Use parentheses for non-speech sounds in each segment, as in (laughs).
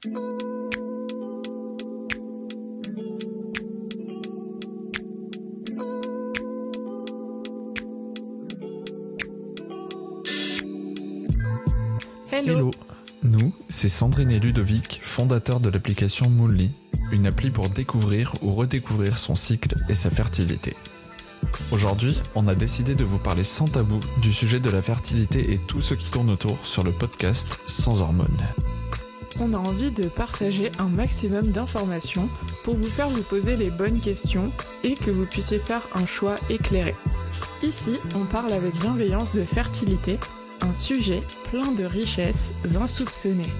Hello. Nous, c'est Sandrine et Ludovic, fondateurs de l'application Moonly, une appli pour découvrir ou redécouvrir son cycle et sa fertilité. Aujourd'hui, on a décidé de vous parler sans tabou du sujet de la fertilité et tout ce qui tourne autour sur le podcast Sans hormones. On a envie de partager un maximum d'informations pour vous faire vous poser les bonnes questions et que vous puissiez faire un choix éclairé. Ici, on parle avec bienveillance de fertilité, un sujet plein de richesses insoupçonnées.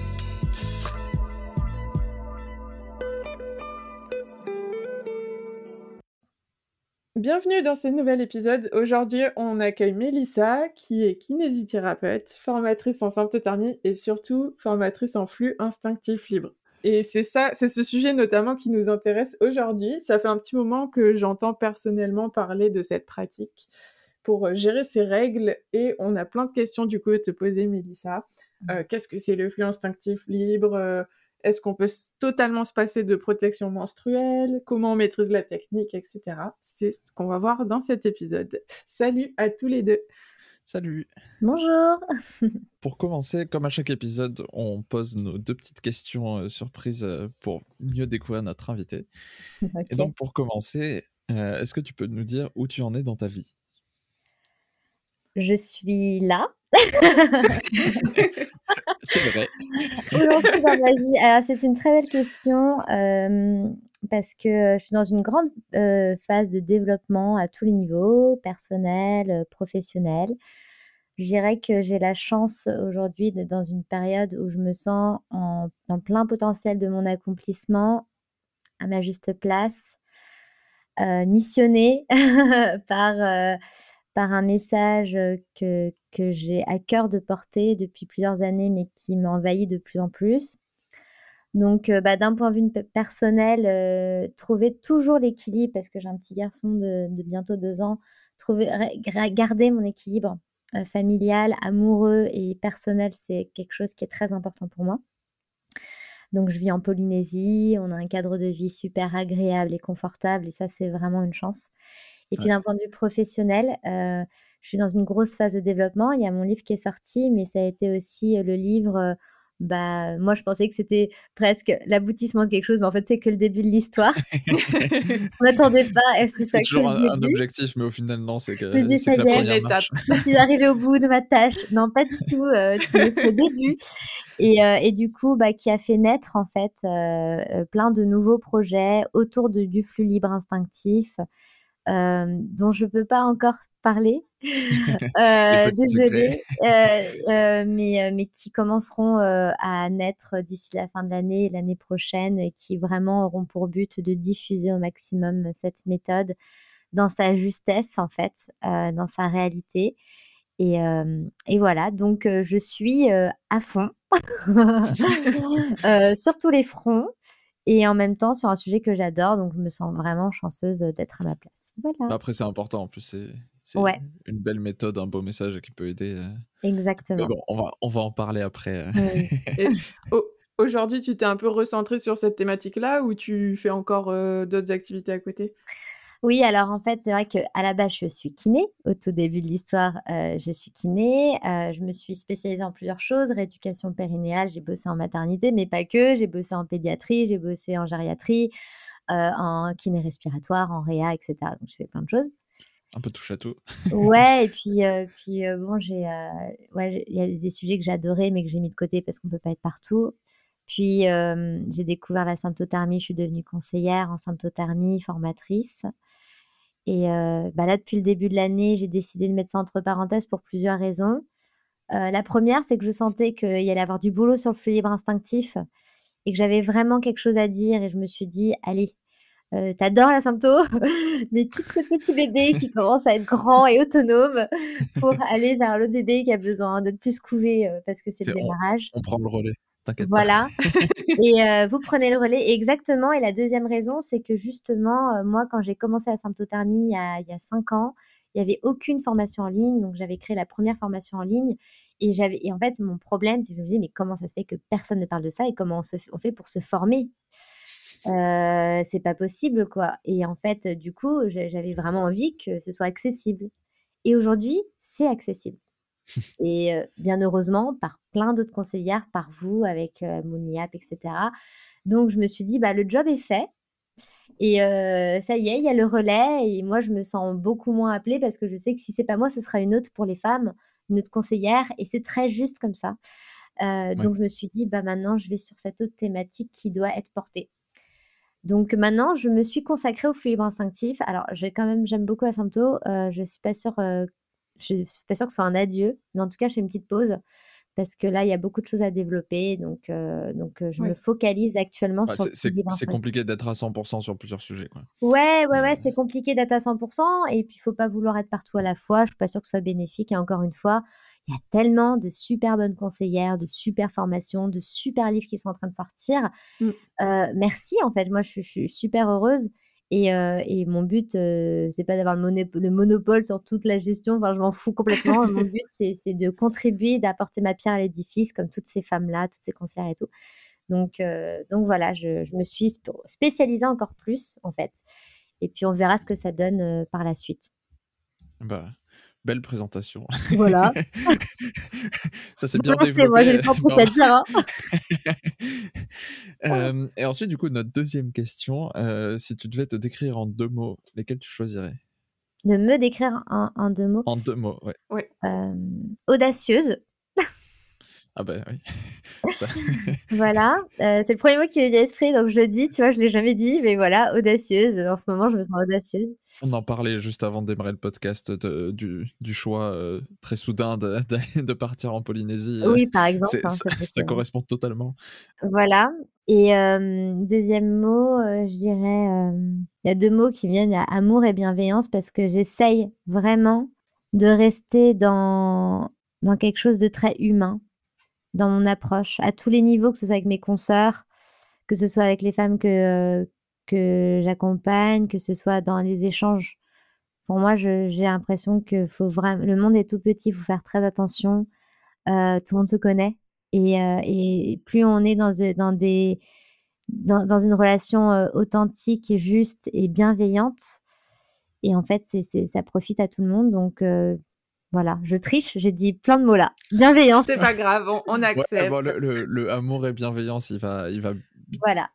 Bienvenue dans ce nouvel épisode. Aujourd'hui, on accueille Mélissa, qui est kinésithérapeute, formatrice en symptothermie et surtout formatrice en flux instinctif libre. Et c'est ça, c'est ce sujet notamment qui nous intéresse aujourd'hui. Ça fait un petit moment que j'entends personnellement parler de cette pratique pour gérer ces règles et on a plein de questions du coup à te poser, Mélissa. Euh, Qu'est-ce que c'est le flux instinctif libre? Est-ce qu'on peut totalement se passer de protection menstruelle? Comment on maîtrise la technique, etc. C'est ce qu'on va voir dans cet épisode. Salut à tous les deux. Salut. Bonjour. (laughs) Pour commencer, comme à chaque épisode, on pose nos deux petites questions euh, surprises euh, pour mieux découvrir notre invité. (laughs) Okay. Et donc pour commencer, euh, est-ce que tu peux nous dire où tu en es dans ta vie? Je suis là. (laughs) c'est vrai. Suis dans ma vie Alors c'est une très belle question. Euh, parce que je suis dans une grande euh, phase de développement à tous les niveaux, personnel, euh, professionnel. Je dirais que j'ai la chance aujourd'hui d'être dans une période où je me sens en, dans plein potentiel de mon accomplissement, à ma juste place, euh, missionnée (laughs) par, par un message que, que j'ai à cœur de porter depuis plusieurs années, mais qui m'envahit de plus en plus. Donc, bah, d'un point de vue personnel, trouver toujours l'équilibre, parce que j'ai un petit garçon de, bientôt deux ans, trouver, garder mon équilibre familial, amoureux et personnel, c'est quelque chose qui est très important pour moi. Donc, je vis en Polynésie, on a un cadre de vie super agréable et confortable, et ça, c'est vraiment une chance. Et puis, ouais. d'un point de vue professionnel, je suis dans une grosse phase de développement. Il y a mon livre qui est sorti, mais ça a été aussi le livre bah, moi, je pensais que c'était presque l'aboutissement de quelque chose, mais en fait, c'est que le début de l'histoire. (laughs) On n'attendait pas. Ça C'est toujours un, un, objectif, mais au final, non, c'est que, c'est que la première étape. Je suis arrivée au bout de ma tâche. Non, pas du tout. Euh, tu le début. Et, euh, et, du coup, bah, qui a fait naître, en fait, euh, plein de nouveaux projets autour de, du flux libre instinctif, dont je ne peux pas encore parler. (laughs) (laughs) euh, désolée, euh, euh, mais, mais qui commenceront à naître d'ici la fin de l'année et l'année prochaine et qui vraiment auront pour but de diffuser au maximum cette méthode dans sa justesse, en fait, dans sa réalité. Et, et, voilà, donc je suis à fond. (laughs) Sur tous les fronts et en même temps sur un sujet que j'adore, donc je me sens vraiment chanceuse d'être à ma place. Voilà. Après, c'est important, en plus, c'est c'est Ouais. une belle méthode, un beau message qui peut aider. euh. Mais Exactement. bon, on va, on va en parler après. euh. Oui. (laughs) Aujourd'hui, tu t'es un peu recentré sur cette thématique-là ou tu fais encore euh, d'autres activités à côté? Oui, alors en fait, c'est vrai qu'à la base, je suis kiné. Au tout début de l'histoire, euh, je suis kiné. Euh, je me suis spécialisée en plusieurs choses. Rééducation périnéale, j'ai bossé en maternité, mais pas que. J'ai bossé en pédiatrie, j'ai bossé en gériatrie, euh, en kiné respiratoire, en réa, etc. Donc, je fais plein de choses. Un peu touche à tout. Ouais, et (laughs) puis, puis bon, j'ai, ouais, il y a des sujets que j'adorais, mais que j'ai mis de côté parce qu'on peut pas être partout. Puis, euh, j'ai découvert la symptothermie. Je suis devenue conseillère en symptothermie, formatrice. Et euh, bah là, depuis le début de l'année, j'ai décidé de mettre ça entre parenthèses pour plusieurs raisons. Euh, la première, c'est que je sentais qu'il y allait avoir du boulot sur le flux libre instinctif et que j'avais vraiment quelque chose à dire. Et je me suis dit, allez, euh, t'adores la sympto, (laughs) mais quitte ce petit bébé qui commence à être grand et autonome pour (laughs) aller vers l'autre bébé qui a besoin d'être plus couvé parce que c'est le on, démarrage. on prend le relais. Voilà. (laughs) Et euh, vous prenez le relais. Exactement. Et la deuxième raison, c'est que justement, euh, moi, quand j'ai commencé la symptothermie il y a, il y a cinq ans, il n'y avait aucune formation en ligne. Donc, j'avais créé la première formation en ligne. Et, j'avais, et en fait, mon problème, c'est que je me disais, mais comment ça se fait que personne ne parle de ça et comment on, se, on fait pour se former? Euh, C'est pas possible, quoi. Et en fait, du coup, j'avais vraiment envie que ce soit accessible. Et aujourd'hui, c'est accessible. Et euh, bien heureusement, par plein d'autres conseillères, par vous, avec euh, Mouniap, etc. Donc, je me suis dit, bah, le job est fait. Et euh, ça y est, il y a le relais. Et moi, je me sens beaucoup moins appelée parce que je sais que si c'est pas moi, ce sera une autre pour les femmes, une autre conseillère. Et c'est très juste comme ça. Donc, je me suis dit, bah, maintenant, je vais sur cette autre thématique qui doit être portée. Donc maintenant, je me suis consacrée au fluide instinctif. Alors, j'ai quand même, j'aime beaucoup Asympto. Euh, je suis pas sûre, euh, je suis pas sûre que ce soit un adieu, mais en tout cas, je fais une petite pause parce que là, il y a beaucoup de choses à développer. Donc, euh, donc je me focalise actuellement bah, sur C'est compliqué d'être à 100% sur plusieurs sujets. Quoi. Ouais, ouais, ouais, c'est compliqué d'être à 100%. Et puis, il faut pas vouloir être partout à la fois. Je suis pas sûre que ce soit bénéfique. Et encore une fois, il y a tellement de super bonnes conseillères, de super formations, de super livres qui sont en train de sortir. Mmh. Euh, merci, en fait. Moi, je, suis super heureuse. Et, euh, et mon but, euh, c'est pas d'avoir le, monopole sur toute la gestion. Enfin, je m'en fous complètement. mon but, (laughs) c'est de contribuer, d'apporter ma pierre à l'édifice, comme toutes ces femmes-là, toutes ces conseillères et tout. Donc, donc voilà, je, je, me suis spécialisée encore plus, en fait. Et puis, on verra ce que ça donne par la suite. Bah, Belle présentation. Voilà. (laughs) ça c'est bien développé. moi, j'ai pas trop à dire. Hein. (laughs) et ensuite, du coup, notre deuxième question, euh, si tu devais te décrire en deux mots, lesquels tu choisirais? De me décrire en, deux mots? En deux mots, ouais. ouais. audacieuse. Ah ben oui. (laughs) (laughs) voilà, euh, c'est le premier mot qui me vient à l'esprit, donc je le dis, tu vois, je l'ai jamais dit, mais voilà, audacieuse. En ce moment, je me sens audacieuse. On en parlait juste avant de démarrer le podcast du, choix euh, très soudain de, (laughs) de, partir en Polynésie. Euh, oui, par exemple. Hein, ça, correspond totalement. Voilà. Et deuxième mot, je dirais, il y a deux mots qui viennent, il y a amour et bienveillance, parce que j'essaye vraiment de rester dans, dans quelque chose de très humain dans mon approche, à tous les niveaux, que ce soit avec mes consoeurs, que ce soit avec les femmes que, que j'accompagne, que ce soit dans les échanges. Pour moi, j'ai l'impression que faut vraiment, le monde est tout petit, il faut faire très attention. Euh, tout le monde se connaît. Et, euh, et plus on est dans, dans, des, dans, dans une relation euh, authentique et juste et bienveillante, et en fait, c'est, ça profite à tout le monde. Donc, voilà, je triche, j'ai dit plein de mots là. Bienveillance. C'est pas grave, on, accepte. le, amour et bienveillance, il va. Il va... Voilà.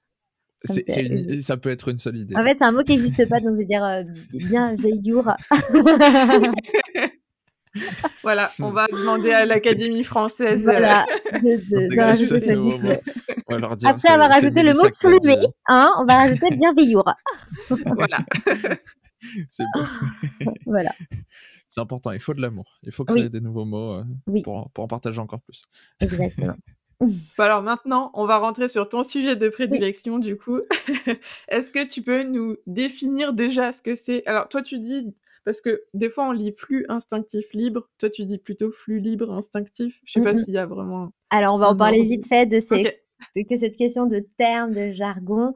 ça peut être une seule idée. En fait, c'est un mot qui n'existe pas, donc je vais dire euh, bienveillour. (laughs) voilà, on va demander à l'Académie française euh, voilà, de, (laughs) rajouter ce Après avoir rajouté le mot soulevé, hein, on va rajouter bienveillour. voilà. (laughs) c'est bon. voilà. C'est important, il faut de l'amour. Il faut créer des nouveaux mots euh, pour, en partager encore plus. Exactement. (laughs) alors maintenant, on va rentrer sur ton sujet de prédilection du coup. (laughs) Est-ce que tu peux nous définir déjà ce que c'est? Alors toi tu dis, parce que des fois on lit flux instinctif libre, toi tu dis plutôt flux libre instinctif. Je sais pas s'il y a vraiment... Alors on va en parler vite fait de, ces... de cette question de termes, de jargon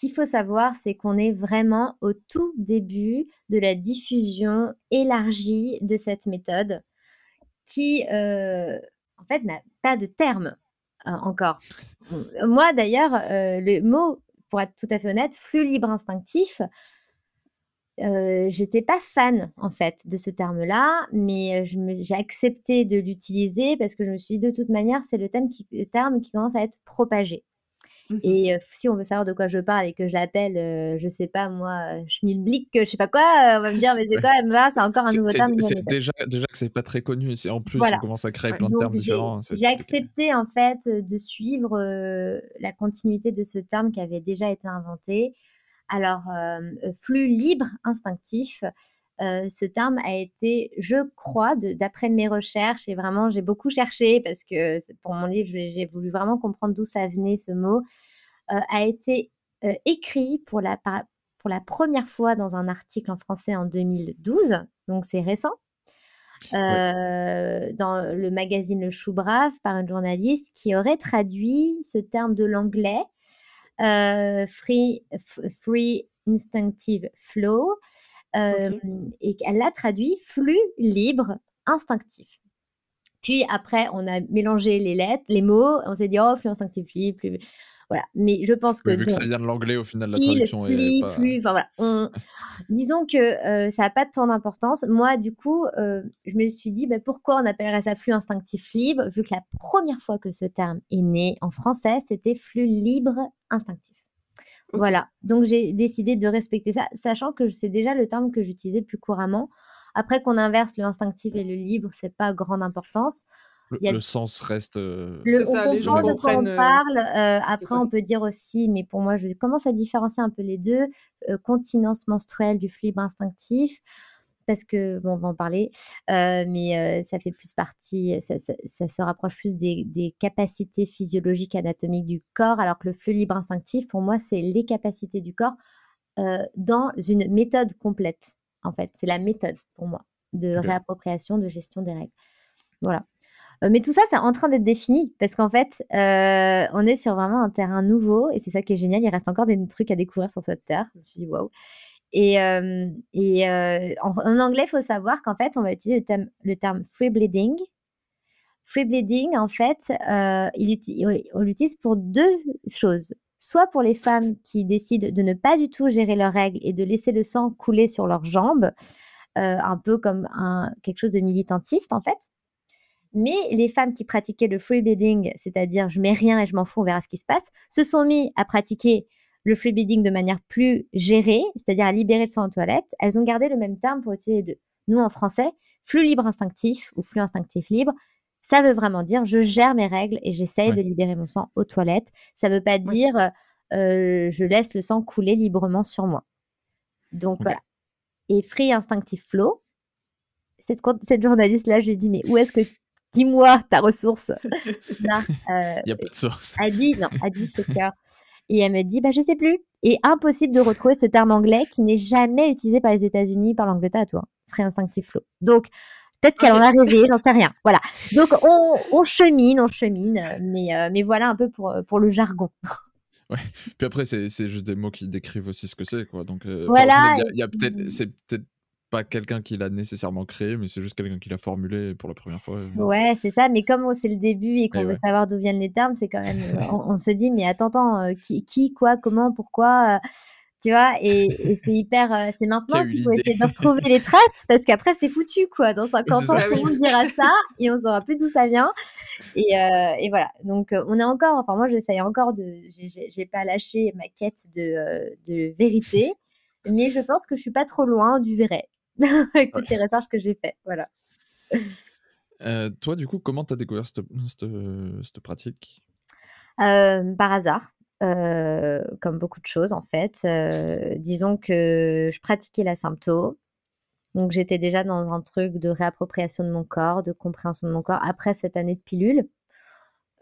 qu'il faut savoir, c'est qu'on est vraiment au tout début de la diffusion élargie de cette méthode qui, euh, en fait, n'a pas de terme euh, encore. Moi, d'ailleurs, euh, le mot, pour être tout à fait honnête, flux libre instinctif, j'étais pas fan en fait de ce terme-là, mais j'ai accepté de l'utiliser parce que je me suis dit de toute manière c'est le, le terme qui commence à être propagé. Et si on veut savoir de quoi je parle et que je l'appelle, je sais pas moi, Schmilblick, je sais pas quoi, on va me dire mais c'est quoi MVA, c'est encore un nouveau terme. déjà, déjà que c'est pas très connu, c'est en plus on commence à créer plein de termes différents. J'ai accepté en fait de suivre la continuité de ce terme qui avait déjà été inventé. Alors, flux libre instinctif, ce terme a été, je crois, d'après mes recherches, et vraiment j'ai beaucoup cherché parce que pour mon livre, j'ai voulu vraiment comprendre d'où ça venait ce mot, a été écrit pour la, pour la première fois dans un article en français en 2012, donc c'est récent. dans le magazine Le Chou Brave par une journaliste qui aurait traduit ce terme de l'anglais free, free instinctive flow et elle l'a traduit flux libre instinctif. Puis après, on a mélangé les lettres, les mots, on s'est dit, oh, flux instinctif libre, plus... Voilà. Mais je pense que. vu que ça vient de l'anglais, au final, la traduction est. Pas... Flux, enfin voilà. (laughs) Disons que euh, ça n'a pas tant d'importance. Moi, du coup, euh, je me suis dit, bah, pourquoi on appellerait ça flux instinctif libre, vu que la première fois que ce terme est né en français, c'était flux libre instinctif. Voilà. Donc, j'ai décidé de respecter ça, sachant que c'est déjà le terme que j'utilisais plus couramment. Après qu'on inverse le instinctif et le libre, c'est pas grande importance. Le, sens reste. Euh, c'est ça, les gens comprennent. On parle. Euh, après, on peut dire aussi, mais pour moi, je commence à différencier un peu les deux euh, continence menstruelle du fluide instinctif. Parce que, bon, on va en parler, mais ça fait plus partie, ça, se rapproche plus des, des, capacités physiologiques anatomiques du corps, alors que le flux libre instinctif, pour moi, c'est les capacités du corps dans une méthode complète, en fait. C'est la méthode, pour moi, de réappropriation, de gestion des règles. Voilà. Mais tout ça, c'est en train d'être défini parce qu'en fait, euh, on est sur vraiment un terrain nouveau et c'est ça qui est génial. Il reste encore des trucs à découvrir sur cette terre. Je me suis dit, waouh. Et, euh, et en, anglais, il faut savoir qu'en fait, on va utiliser le terme, free bleeding. Free bleeding, en fait, il, on l'utilise pour deux choses. Soit pour les femmes qui décident de ne pas du tout gérer leurs règles et de laisser le sang couler sur leurs jambes, un peu comme quelque chose de militantiste, en fait. Mais les femmes qui pratiquaient le free bleeding, c'est-à-dire je mets rien et je m'en fous, on verra ce qui se passe, se sont mis à pratiquer le free bleeding de manière plus gérée, c'est-à-dire à libérer le sang en toilette. Elles ont gardé le même terme pour utiliser les deux. Nous, en français, flux libre instinctif ou flux instinctif libre, ça veut vraiment dire je gère mes règles et j'essaye de libérer mon sang aux toilettes. Ça ne veut pas dire euh, je laisse le sang couler librement sur moi. Donc voilà. Et free instinctif flow, cette, cette journaliste-là, je lui ai dit, mais où est-ce que dis-moi ta ressource? (laughs) Là, Il n'y a pas de source. Elle dit, non, elle dit ce cœur. Et elle me dit, bah, je sais plus. Et impossible de retrouver ce terme anglais qui n'est jamais utilisé par les États-Unis, par l'Angleterre, toi. Free instinctive flow. Donc, peut-être qu'elle en a rêvé, j'en sais rien. Voilà. (laughs) Donc, on, chemine, on chemine. Mais, euh, mais voilà un peu pour, pour le jargon. Ouais. Puis après, c'est juste des mots qui décrivent aussi ce que c'est, quoi. Donc, euh, voilà. Il y a, peut-être, c'est peut-être pas quelqu'un qui l'a nécessairement créé, mais c'est juste quelqu'un qui l'a formulé pour la première fois. Ouais, c'est ça. Mais comme c'est le début et qu'on veut savoir d'où viennent les termes, c'est quand même. Euh, on, se dit, mais attends, attends, euh, qui, quoi, comment, pourquoi euh, Tu vois Et, c'est hyper. c'est (laughs) maintenant qu'il faut essayer de retrouver les traces parce qu'après, c'est foutu, quoi. Dans 50 ans, tout le monde dira ça et on saura plus d'où ça vient. Et, et, voilà. Donc, on est encore. Enfin, moi, j'essaye encore de. J'ai pas lâché ma quête de, de vérité mais je pense que je suis pas trop loin du vrai. (laughs) avec toutes les recherches que j'ai faites. Voilà. Euh, toi, du coup, comment tu as découvert cette, cette, pratique? Euh, Par hasard. Euh, comme beaucoup de choses en fait. disons que je pratiquais la sympto, donc j'étais déjà dans un truc de réappropriation de mon corps, de compréhension de mon corps après cette année de pilule,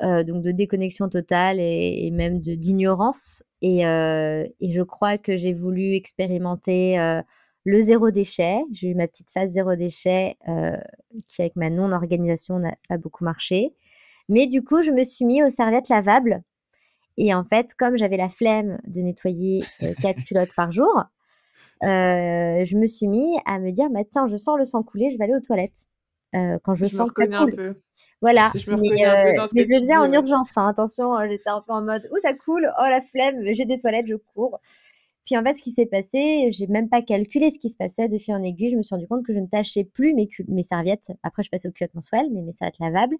donc de déconnexion totale et, même d'ignorance. Et, et, je crois que j'ai voulu expérimenter le zéro déchet. J'ai eu ma petite phase zéro déchet euh, qui, avec ma non-organisation, n'a pas beaucoup marché. Mais du coup, je me suis mis aux serviettes lavables. Et en fait, comme j'avais la flemme de nettoyer euh, quatre (laughs) culottes par jour, euh, je me suis mis à me dire, bah, tiens, je sens le sang couler, je vais aller aux toilettes. quand je, sens que ça coule. Voilà, mais, je le faisais en urgence. Hein. Attention, j'étais un peu en mode, où ça coule, oh la flemme, j'ai des toilettes, je cours. Puis en fait, ce qui s'est passé, j'ai même pas calculé ce qui se passait de fil en aiguille. Je me suis rendu compte que je ne tachais plus mes, mes serviettes. Après, je passais aux culottes mensuelles, mais mes serviettes lavables.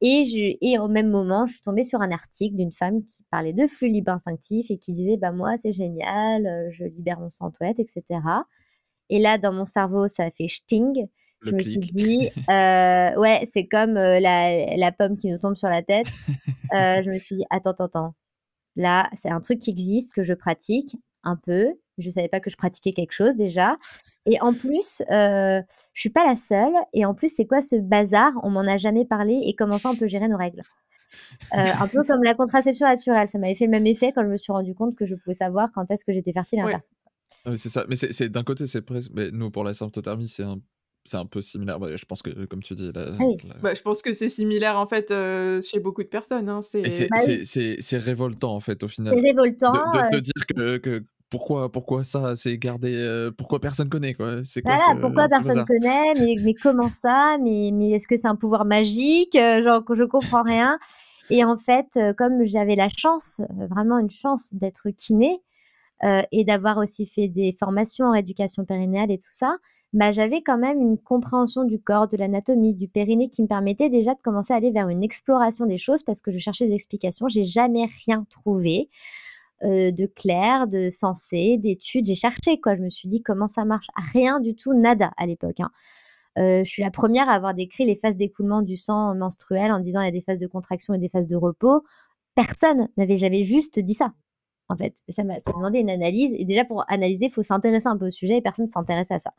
Et, je, et au même moment, je suis tombée sur un article d'une femme qui parlait de flux libre instinctif et qui disait bah moi c'est génial, euh, je libère mon sang en toilette, etc. Et là, dans mon cerveau, ça a fait sting. je me suis dit, euh, ouais, c'est comme euh, la, la, pomme qui nous tombe sur la tête. (laughs) je me suis dit, attends, attends, attends. Là, c'est un truc qui existe, que je pratique un peu. Je ne savais pas que je pratiquais quelque chose déjà. Et en plus, euh, je suis pas la seule. Et en plus, c'est quoi ce bazar? On m'en a jamais parlé. Et comment ça, on peut gérer nos règles? Euh, Un peu comme la contraception naturelle. Ça m'avait fait le même effet quand je me suis rendu compte que je pouvais savoir quand est-ce que j'étais fertile et infertile. Ah c'est ça. Mais c'est d'un côté, c'est presque. Mais nous, pour la symptothermie, c'est un c'est un peu similaire. je pense que, comme tu dis, bah, je pense que c'est similaire en fait euh, chez beaucoup de personnes. Hein. Bah c'est révoltant en fait au final. C'est révoltant. De, te dire que, pourquoi, pourquoi ça C'est gardé. pourquoi personne connaît quoi? C'est quoi Voilà, pourquoi personne connaît? Mais, mais comment ça? Mais, mais est-ce que c'est un pouvoir magique? Genre, je comprends rien. Et en fait, comme j'avais la chance, vraiment une chance d'être kiné et d'avoir aussi fait des formations en éducation périnéale et tout ça, bah, j'avais quand même une compréhension du corps, de l'anatomie, du périnée qui me permettait déjà de commencer à aller vers une exploration des choses parce que je cherchais des explications. J'ai jamais rien trouvé de clair, de sensé, d'études. J'ai cherché quoi. Je me suis dit comment ça marche. Rien du tout, nada à l'époque. Hein. je suis la première à avoir décrit les phases d'écoulement du sang menstruel en disant il y a des phases de contraction et des phases de repos. Personne n'avait jamais juste dit ça. En fait, ça m'a demandé une analyse. Et déjà, pour analyser, il faut s'intéresser un peu au sujet et personne ne s'intéresse à ça.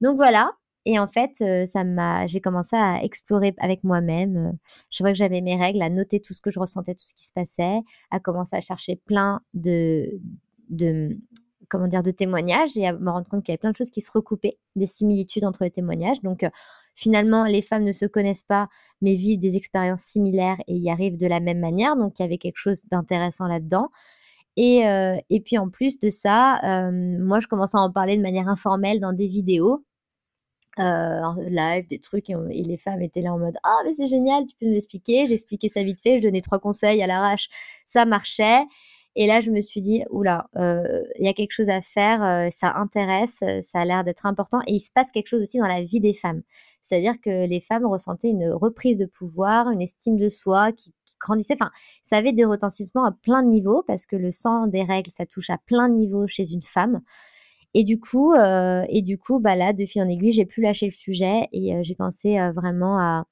Donc voilà. Et en fait, ça m'a, j'ai commencé à explorer avec moi-même. Je vois que j'avais mes règles, à noter tout ce que je ressentais, tout ce qui se passait, à commencer à chercher plein de, comment dire, de témoignages et à me rendre compte qu'il y avait plein de choses qui se recoupaient, des similitudes entre les témoignages. Donc finalement, les femmes ne se connaissent pas, mais vivent des expériences similaires et y arrivent de la même manière. Donc il y avait quelque chose d'intéressant là-dedans. Et puis en plus de ça, moi je commençais à en parler de manière informelle dans des vidéos euh, live, des trucs, et, les femmes étaient là en mode Ah, mais c'est génial, tu peux nous expliquer. J'expliquais ça vite fait, je donnais trois conseils à l'arrache, ça marchait. Et là, je me suis dit Oula, il y a quelque chose à faire, ça intéresse, ça a l'air d'être important. Et il se passe quelque chose aussi dans la vie des femmes. C'est-à-dire que les femmes ressentaient une reprise de pouvoir, une estime de soi qui, qui grandissait. Enfin, ça avait des retentissements à plein de niveaux parce que le sang des règles, ça touche à plein de niveaux chez une femme. Et du coup, euh, et du coup, bah là, de fil en aiguille, j'ai plus lâché le sujet et euh, j'ai pensé euh, vraiment à,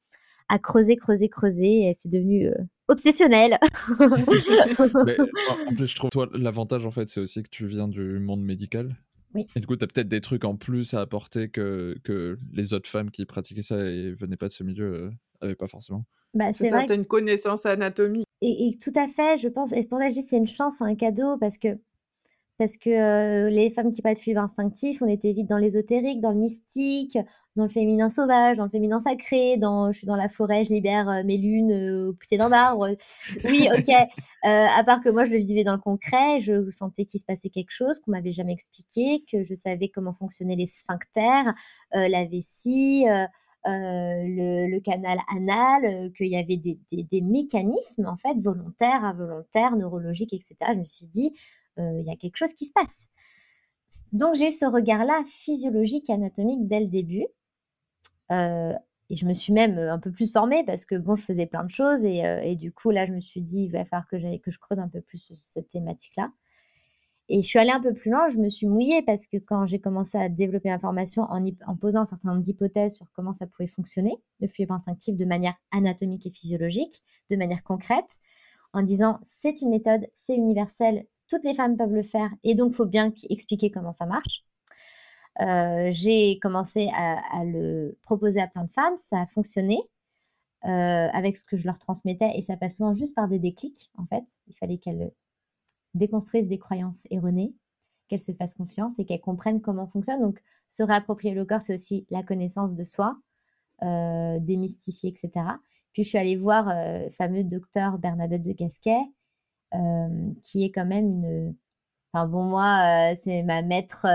à, creuser, creuser, creuser. Et c'est devenu obsessionnel. (laughs) Mais, (laughs) en plus, je trouve, toi, l'avantage, en fait, c'est aussi que tu viens du monde médical. Oui. Et du coup, tu as peut-être des trucs en plus à apporter que, que les autres femmes qui pratiquaient ça et venaient pas de ce milieu n'avaient pas forcément. Bah, c'est vrai. Tu une connaissance anatomique. Et, et, tout à fait, je pense. Et pour ça, c'est une chance, un cadeau, parce que parce que les femmes qui pas de fibre instinctif, on était vite dans l'ésotérique, dans le mystique, dans le féminin sauvage, dans le féminin sacré, dans je suis dans la forêt, je libère mes lunes au pied d'un arbre. Oui, ok. (laughs) à part que moi, je le vivais dans le concret, je sentais qu'il se passait quelque chose qu'on m'avait jamais expliqué, que je savais comment fonctionnaient les sphincters, la vessie. le, canal anal, qu'il y avait des, des, mécanismes en fait volontaires, involontaires, neurologiques, etc. Je me suis dit, il y a quelque chose qui se passe. Donc j'ai eu ce regard-là physiologique, anatomique dès le début. et je me suis même un peu plus formée parce que bon, je faisais plein de choses et, du coup là, je me suis dit, il va falloir que, que je creuse un peu plus cette thématique-là. Et je suis allée un peu plus loin, je me suis mouillée parce que quand j'ai commencé à développer l'information en, en posant un certain nombre d'hypothèses sur comment ça pouvait fonctionner, le fibre instinctif de manière anatomique et physiologique, de manière concrète, en disant c'est une méthode, c'est universel, toutes les femmes peuvent le faire et donc il faut bien expliquer comment ça marche. Euh, j'ai commencé à, le proposer à plein de femmes, ça a fonctionné euh, avec ce que je leur transmettais et ça passe souvent juste par des déclics en fait. Il fallait qu'elles déconstruisent des croyances erronées, qu'elles se fassent confiance et qu'elles comprennent comment fonctionne. Donc se réapproprier le corps, c'est aussi la connaissance de soi, euh, démystifier, etc. Puis je suis allée voir le fameux docteur Bernadette de Gasquet, qui est quand même une. Enfin bon, moi, c'est ma maître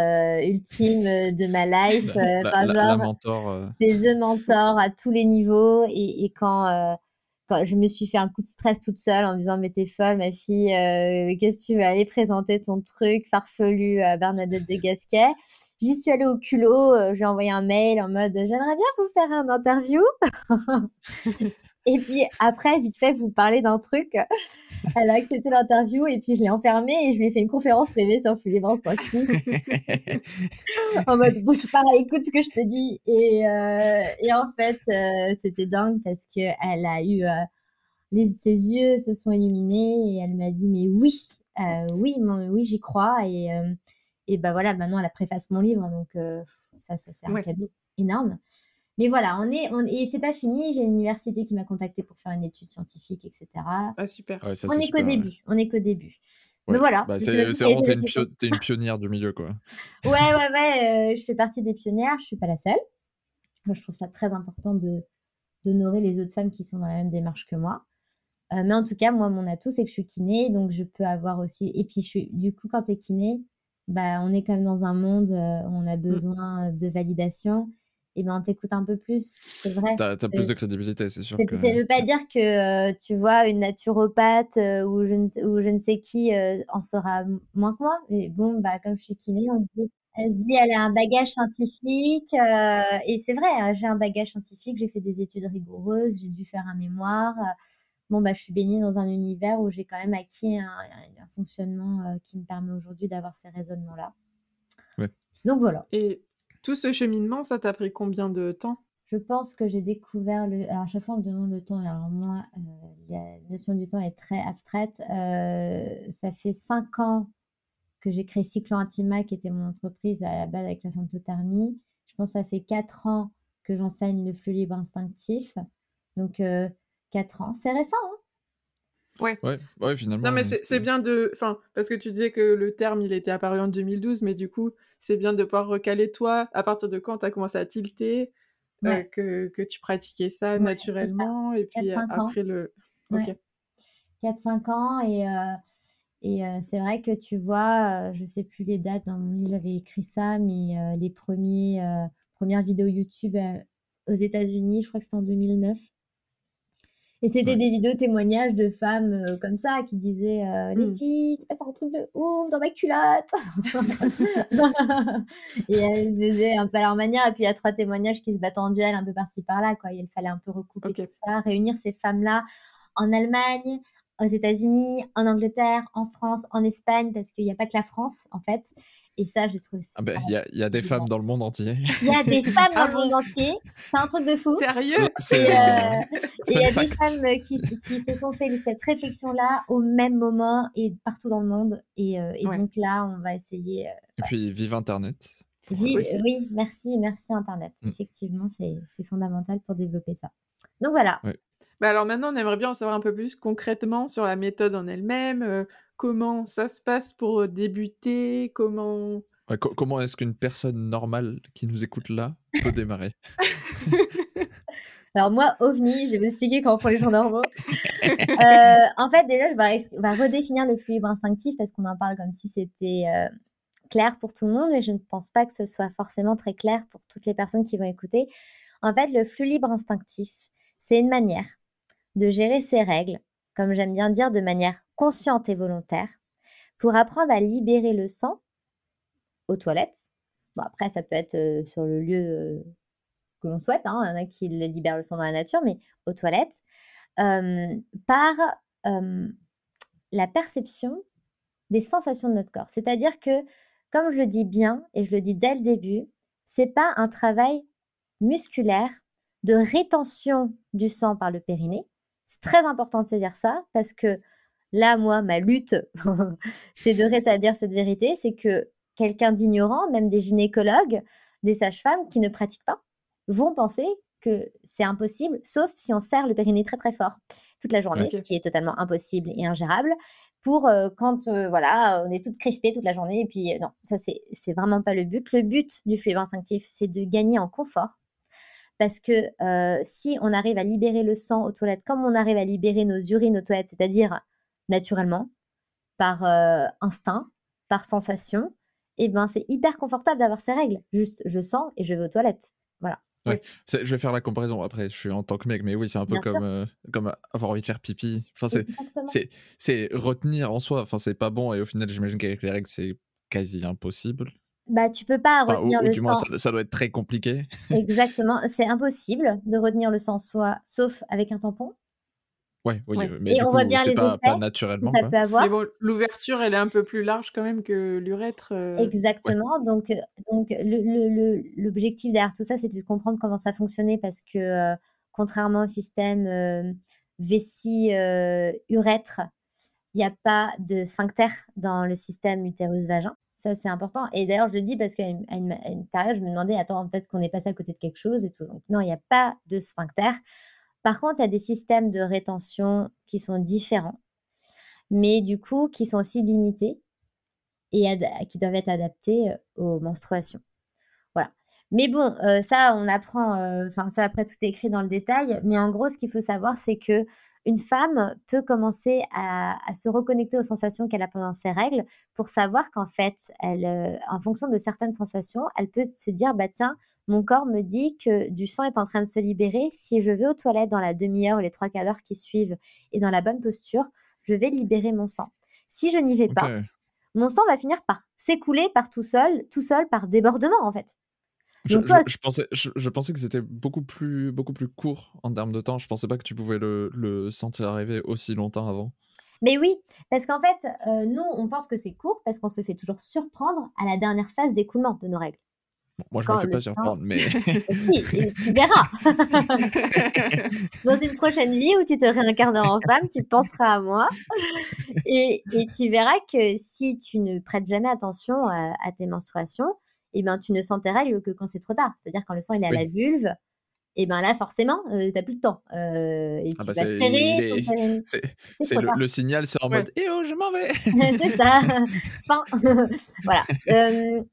ultime de ma life. (laughs) la, genre, mentor. C'est the mentor à tous les niveaux. Et, et quand, quand je me suis fait un coup de stress toute seule en me disant Mais t'es folle, ma fille, qu'est-ce que tu veux aller présenter ton truc farfelu à Bernadette de Gasquet? J'y suis allée au culot, j'ai envoyé un mail en mode J'aimerais bien vous faire un interview? (laughs) Et puis après, vite fait, vous parlez d'un truc. Elle a accepté l'interview et puis je l'ai enfermée et je lui ai fait une conférence privée sur Instinctif. (laughs) en mode, bouge pas, écoute ce que je te dis. Et, euh, et en fait, euh, c'était dingue parce qu'elle a eu. Euh, les, ses yeux se sont illuminés et elle m'a dit Mais oui, oui, oui, j'y crois. Et, et bah voilà, maintenant elle a préface mon livre. Donc ça, ça c'est un cadeau énorme. Mais voilà, on est, on, et c'est pas fini. J'ai une université qui m'a contacté pour faire une étude scientifique, etc. Ah, super. on est qu'au début. On est qu'au début. Mais voilà. Bah, c'est vraiment, t'es une, une, pionnière du milieu, quoi. (laughs) ouais, ouais, ouais. Euh, je fais partie des pionnières. Je suis pas la seule. Moi, je trouve ça très important de d'honorer les autres femmes qui sont dans la même démarche que moi. Euh, mais en tout cas, moi, mon atout, c'est que je suis kiné, donc je peux avoir aussi. Et puis, je suis, du coup, quand tu es kiné, bah, on est quand même dans un monde où on a mmh. besoin de validation et ben, on t'écoute un peu plus, c'est vrai. Tu as, plus de crédibilité, c'est sûr. Ça ne veut pas dire que tu vois une naturopathe ou, je ne, ou je ne sais qui en saura moins que moi. Mais bon, bah, comme je suis kiné, on se dit, elle se dit, elle a un bagage scientifique. et c'est vrai, hein, j'ai un bagage scientifique, j'ai fait des études rigoureuses, j'ai dû faire un mémoire. bon, bah, je suis baignée dans un univers où j'ai quand même acquis un, fonctionnement qui me permet aujourd'hui d'avoir ces raisonnements-là. Ouais. Donc voilà. Et tout ce cheminement, ça t'a pris combien de temps? Je pense que j'ai découvert le. Alors, à chaque fois, on me demande le temps. Alors, moi, euh, la notion du temps est très abstraite. Euh, ça fait cinq ans que j'ai créé Cyclo Intima, qui était mon entreprise à la base avec la symptothermie. Je pense que ça fait quatre ans que j'enseigne le flux libre instinctif. Donc, euh, quatre ans. C'est récent, hein? Ouais. Ouais, ouais, finalement. Non, mais c'est bien de. Enfin, parce que tu disais que le terme, il était apparu en 2012, mais du coup, c'est bien de pouvoir recaler toi, à partir de quand tu as commencé à tilter, euh, que, que, tu pratiquais ça naturellement, et puis après le. Ok. 4-5 ans, et, euh, et euh, c'est vrai que tu vois, je sais plus les dates, dans mon livre, j'avais écrit ça, mais les premiers, premières vidéos YouTube aux États-Unis, je crois que c'était en 2009. Et c'était des vidéos témoignages de femmes euh, comme ça qui disaient euh, Les mmh. filles, c'est passé un truc de ouf dans ma culotte (laughs) Et elles faisaient un peu à leur manière. Et puis il y a trois témoignages qui se battent en duel un peu par-ci par-là. Quoi. Il fallait un peu recouper tout ça, réunir ces femmes-là en Allemagne, aux États-Unis, en Angleterre, en France, en Espagne, parce qu'il n'y a pas que la France en fait. Et ça, j'ai trouvé ah ben, Il y, a, y, a des femmes dans le monde entier. Il y a des (laughs) femmes dans le monde entier. C'est un truc de fou. Sérieux Et euh, (laughs) il y a des femmes qui, qui, se sont fait cette réflexion-là au même moment et partout dans le monde. Et, euh, et donc là, on va essayer. Euh, et puis, vive Internet. oui, merci, merci Internet. Mm. Effectivement, c'est fondamental pour développer ça. Donc voilà. Bah alors maintenant, on aimerait bien en savoir un peu plus concrètement sur la méthode en elle-même, comment ça se passe pour débuter, comment... comment est-ce qu'une personne normale qui nous écoute là peut démarrer? Alors moi, OVNI, je vais vous expliquer comment font les gens normaux. (laughs) Euh, en fait, déjà, je vais, redéfinir le flux libre instinctif parce qu'on en parle comme si c'était euh, clair pour tout le monde, mais je ne pense pas que ce soit forcément très clair pour toutes les personnes qui vont écouter. En fait, le flux libre instinctif, c'est une manière de gérer ses règles, comme j'aime bien dire, de manière consciente et volontaire, pour apprendre à libérer le sang aux toilettes. Bon, après, ça peut être euh, sur le lieu euh, que l'on souhaite, hein, il y en a qui libèrent le sang dans la nature, mais aux toilettes, par la perception des sensations de notre corps. C'est-à-dire que, comme je le dis bien, et je le dis dès le début, c'est pas un travail musculaire de rétention du sang par le périnée, c'est très important de saisir ça parce que là, moi, ma lutte, (laughs) c'est de rétablir cette vérité. C'est que quelqu'un d'ignorant, même des gynécologues, des sages-femmes qui ne pratiquent pas, vont penser que c'est impossible, sauf si on serre le périnée très très fort toute la journée, ce qui est totalement impossible et ingérable. Pour euh, quand euh, voilà, on est toutes crispées toute la journée, et puis euh, non, ça c'est vraiment pas le but. Le but du fluide instinctif, c'est de gagner en confort, parce que si on arrive à libérer le sang aux toilettes comme on arrive à libérer nos urines aux toilettes, c'est-à-dire naturellement, par instinct, par sensation, et ben c'est hyper confortable d'avoir ces règles. Juste, je sens et je vais aux toilettes. Voilà. Ouais. Je vais faire la comparaison après. Je suis en tant que mec, mais oui, c'est un peu comme, comme avoir envie de faire pipi. Enfin, c'est retenir en soi. Enfin, c'est pas bon et au final, j'imagine qu'avec les règles, c'est quasi impossible. Bah, tu peux pas retenir le sang. ça, doit être très compliqué. Exactement, c'est impossible de retenir le sang, soit sauf avec un tampon. Ouais, oui, mais du on coup, voit bien les pas, pas naturellement. Ça peut avoir. bon, l'ouverture, elle est un peu plus large quand même que l'urètre. Euh. Exactement. Donc, donc l'objectif derrière tout ça, c'était de comprendre comment ça fonctionnait parce que euh, contrairement au système euh, vessie-urètre, il n'y a pas de sphincter dans le système utérus-vagin. Ça, c'est important. Et d'ailleurs, je le dis parce qu'à une, une, période, je me demandais, attends, peut-être qu'on est passé à côté de quelque chose et tout. Donc, non, il n'y a pas de sphincter. Par contre, il y a des systèmes de rétention qui sont différents, mais du coup, qui sont aussi limités et qui doivent être adaptés euh, aux menstruations. Voilà. Mais bon, euh, ça, on apprend, euh, enfin, ça après tout est écrit dans le détail, mais en gros, ce qu'il faut savoir, c'est que une femme peut commencer à, se reconnecter aux sensations qu'elle a pendant ses règles pour savoir qu'en fait, elle, euh, en fonction de certaines sensations, elle peut se dire, bah tiens, mon corps me dit que du sang est en train de se libérer. Si je vais aux toilettes dans la demi-heure ou les trois quarts d'heure qui suivent et dans la bonne posture, je vais libérer mon sang. Si je n'y vais pas, mon sang va finir par s'écouler par tout seul, tout seul par débordement en fait. Je, pensais, je, pensais que c'était beaucoup plus, beaucoup plus court en termes de temps. Je pensais pas que tu pouvais le, sentir arriver aussi longtemps avant. Mais oui, parce qu'en fait, euh, nous, on pense que c'est court parce qu'on se fait toujours surprendre à la dernière phase d'écoulement de nos règles. moi, je ne me fais pas surprendre, mais. (laughs) si, (laughs) tu verras. Dans une prochaine vie où tu te réincarneras en femme, tu penseras à moi. Et, tu verras que si tu ne prêtes jamais attention à tes menstruations, et ben, tu ne sens tes règles que quand c'est trop tard. C'est-à-dire quand le sang il est à la vulve, et ben là forcément euh, tu n'as plus de temps. Euh, et ah tu bah vas serrer (laughs) c'est le, signal c'est en mode eh oh je m'en vais. (laughs) C'est ça. (laughs) Voilà. Euh,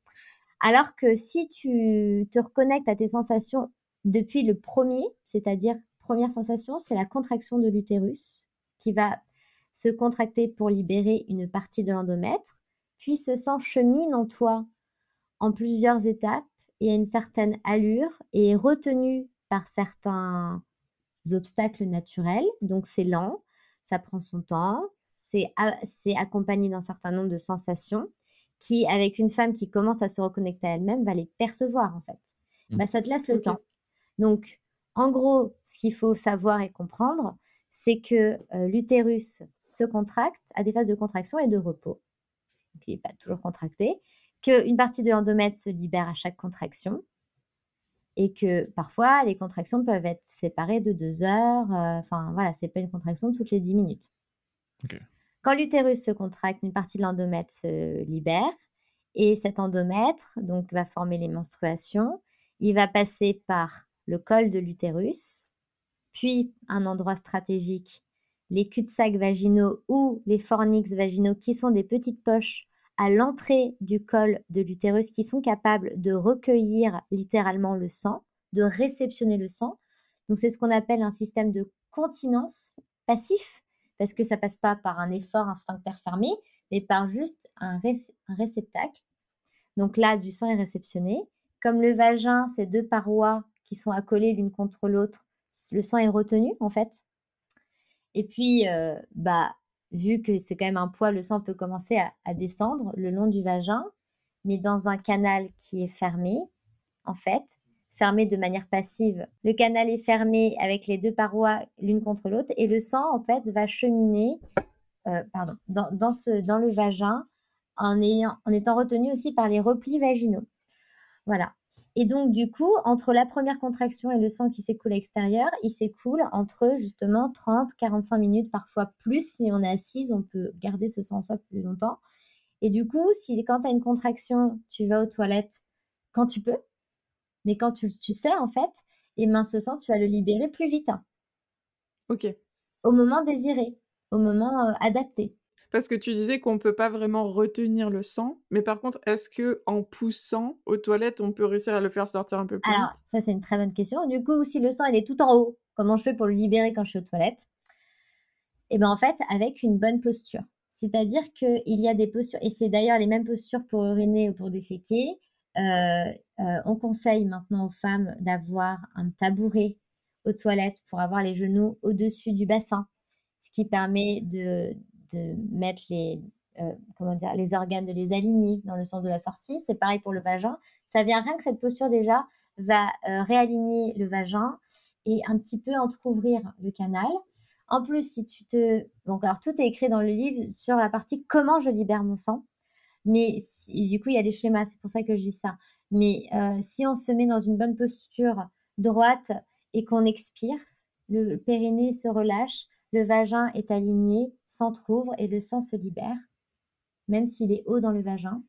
alors que si tu te reconnectes à tes sensations depuis le premier c'est-à-dire première sensation c'est la contraction de l'utérus qui va se contracter pour libérer une partie de l'endomètre puis ce sang chemine en toi en plusieurs étapes et à une certaine allure et est retenu par certains obstacles naturels. Donc c'est lent, ça prend son temps, c'est accompagné d'un certain nombre de sensations qui, avec une femme qui commence à se reconnecter à elle-même, va les percevoir en fait. Mmh. Bah, ça te laisse le temps. Donc, en gros, ce qu'il faut savoir et comprendre, c'est que euh, l'utérus se contracte à des phases de contraction et de repos. qui n'est pas toujours contracté qu'une partie de l'endomètre se libère à chaque contraction et que parfois les contractions peuvent être séparées de deux heures. Euh, enfin voilà, c'est pas une contraction toutes les dix minutes. Quand l'utérus se contracte, une partie de l'endomètre se libère et cet endomètre donc va former les menstruations. Il va passer par le col de l'utérus, puis un endroit stratégique, les cul-de-sac vaginaux ou les fornix vaginaux qui sont des petites poches à l'entrée du col de l'utérus qui sont capables de recueillir littéralement le sang, de réceptionner le sang. Donc c'est ce qu'on appelle un système de continence passif parce que ça passe pas par un effort, un sphincter fermé, mais par juste un, réceptacle. Donc là, du sang est réceptionné. Comme le vagin, c'est deux parois qui sont accolées l'une contre l'autre, le sang est retenu en fait. Et puis, euh, bah, vu que c'est quand même un poids, le sang peut commencer à, descendre le long du vagin, mais dans un canal qui est fermé, en fait, fermé de manière passive. Le canal est fermé avec les deux parois l'une contre l'autre et le sang, en fait, va cheminer euh, dans, le vagin en étant retenu aussi par les replis vaginaux. Voilà. Et donc, du coup, entre la première contraction et le sang qui s'écoule à l'extérieur, il s'écoule entre justement 30, 45 minutes, parfois plus. Si on est assise, on peut garder ce sang en soi plus longtemps. Et du coup, si quand tu as une contraction, tu vas aux toilettes quand tu peux, mais quand tu, sais, en fait, et ben, ce sang, tu vas le libérer plus vite. Ok. Au moment désiré, au moment euh, adapté. Parce que tu disais qu'on ne peut pas vraiment retenir le sang, mais par contre, est-ce que en poussant aux toilettes, on peut réussir à le faire sortir un peu plus Alors, ça c'est une très bonne question. Du coup, si le sang il est tout en haut, comment je fais pour le libérer quand je suis aux toilettes? Eh bien en fait, avec une bonne posture. C'est-à-dire qu'il y a des postures, et c'est d'ailleurs les mêmes postures pour uriner ou pour déféquer. Euh, euh, on conseille maintenant aux femmes d'avoir un tabouret aux toilettes pour avoir les genoux au-dessus du bassin, ce qui permet de, de mettre les, euh, comment dire, les organes, de les aligner dans le sens de la sortie. C'est pareil pour le vagin. Ça vient rien que cette posture déjà va euh, réaligner le vagin et un petit peu entrouvrir le canal. En plus, si tu te... Donc, alors, tout est écrit dans le livre sur la partie comment je libère mon sang. Mais du coup, il y a des schémas, c'est pour ça que je dis ça. Mais euh, si on se met dans une bonne posture droite et qu'on expire, le périnée se relâche, le vagin est aligné, s'entr'ouvre et le sang se libère, même s'il est haut dans le vagin.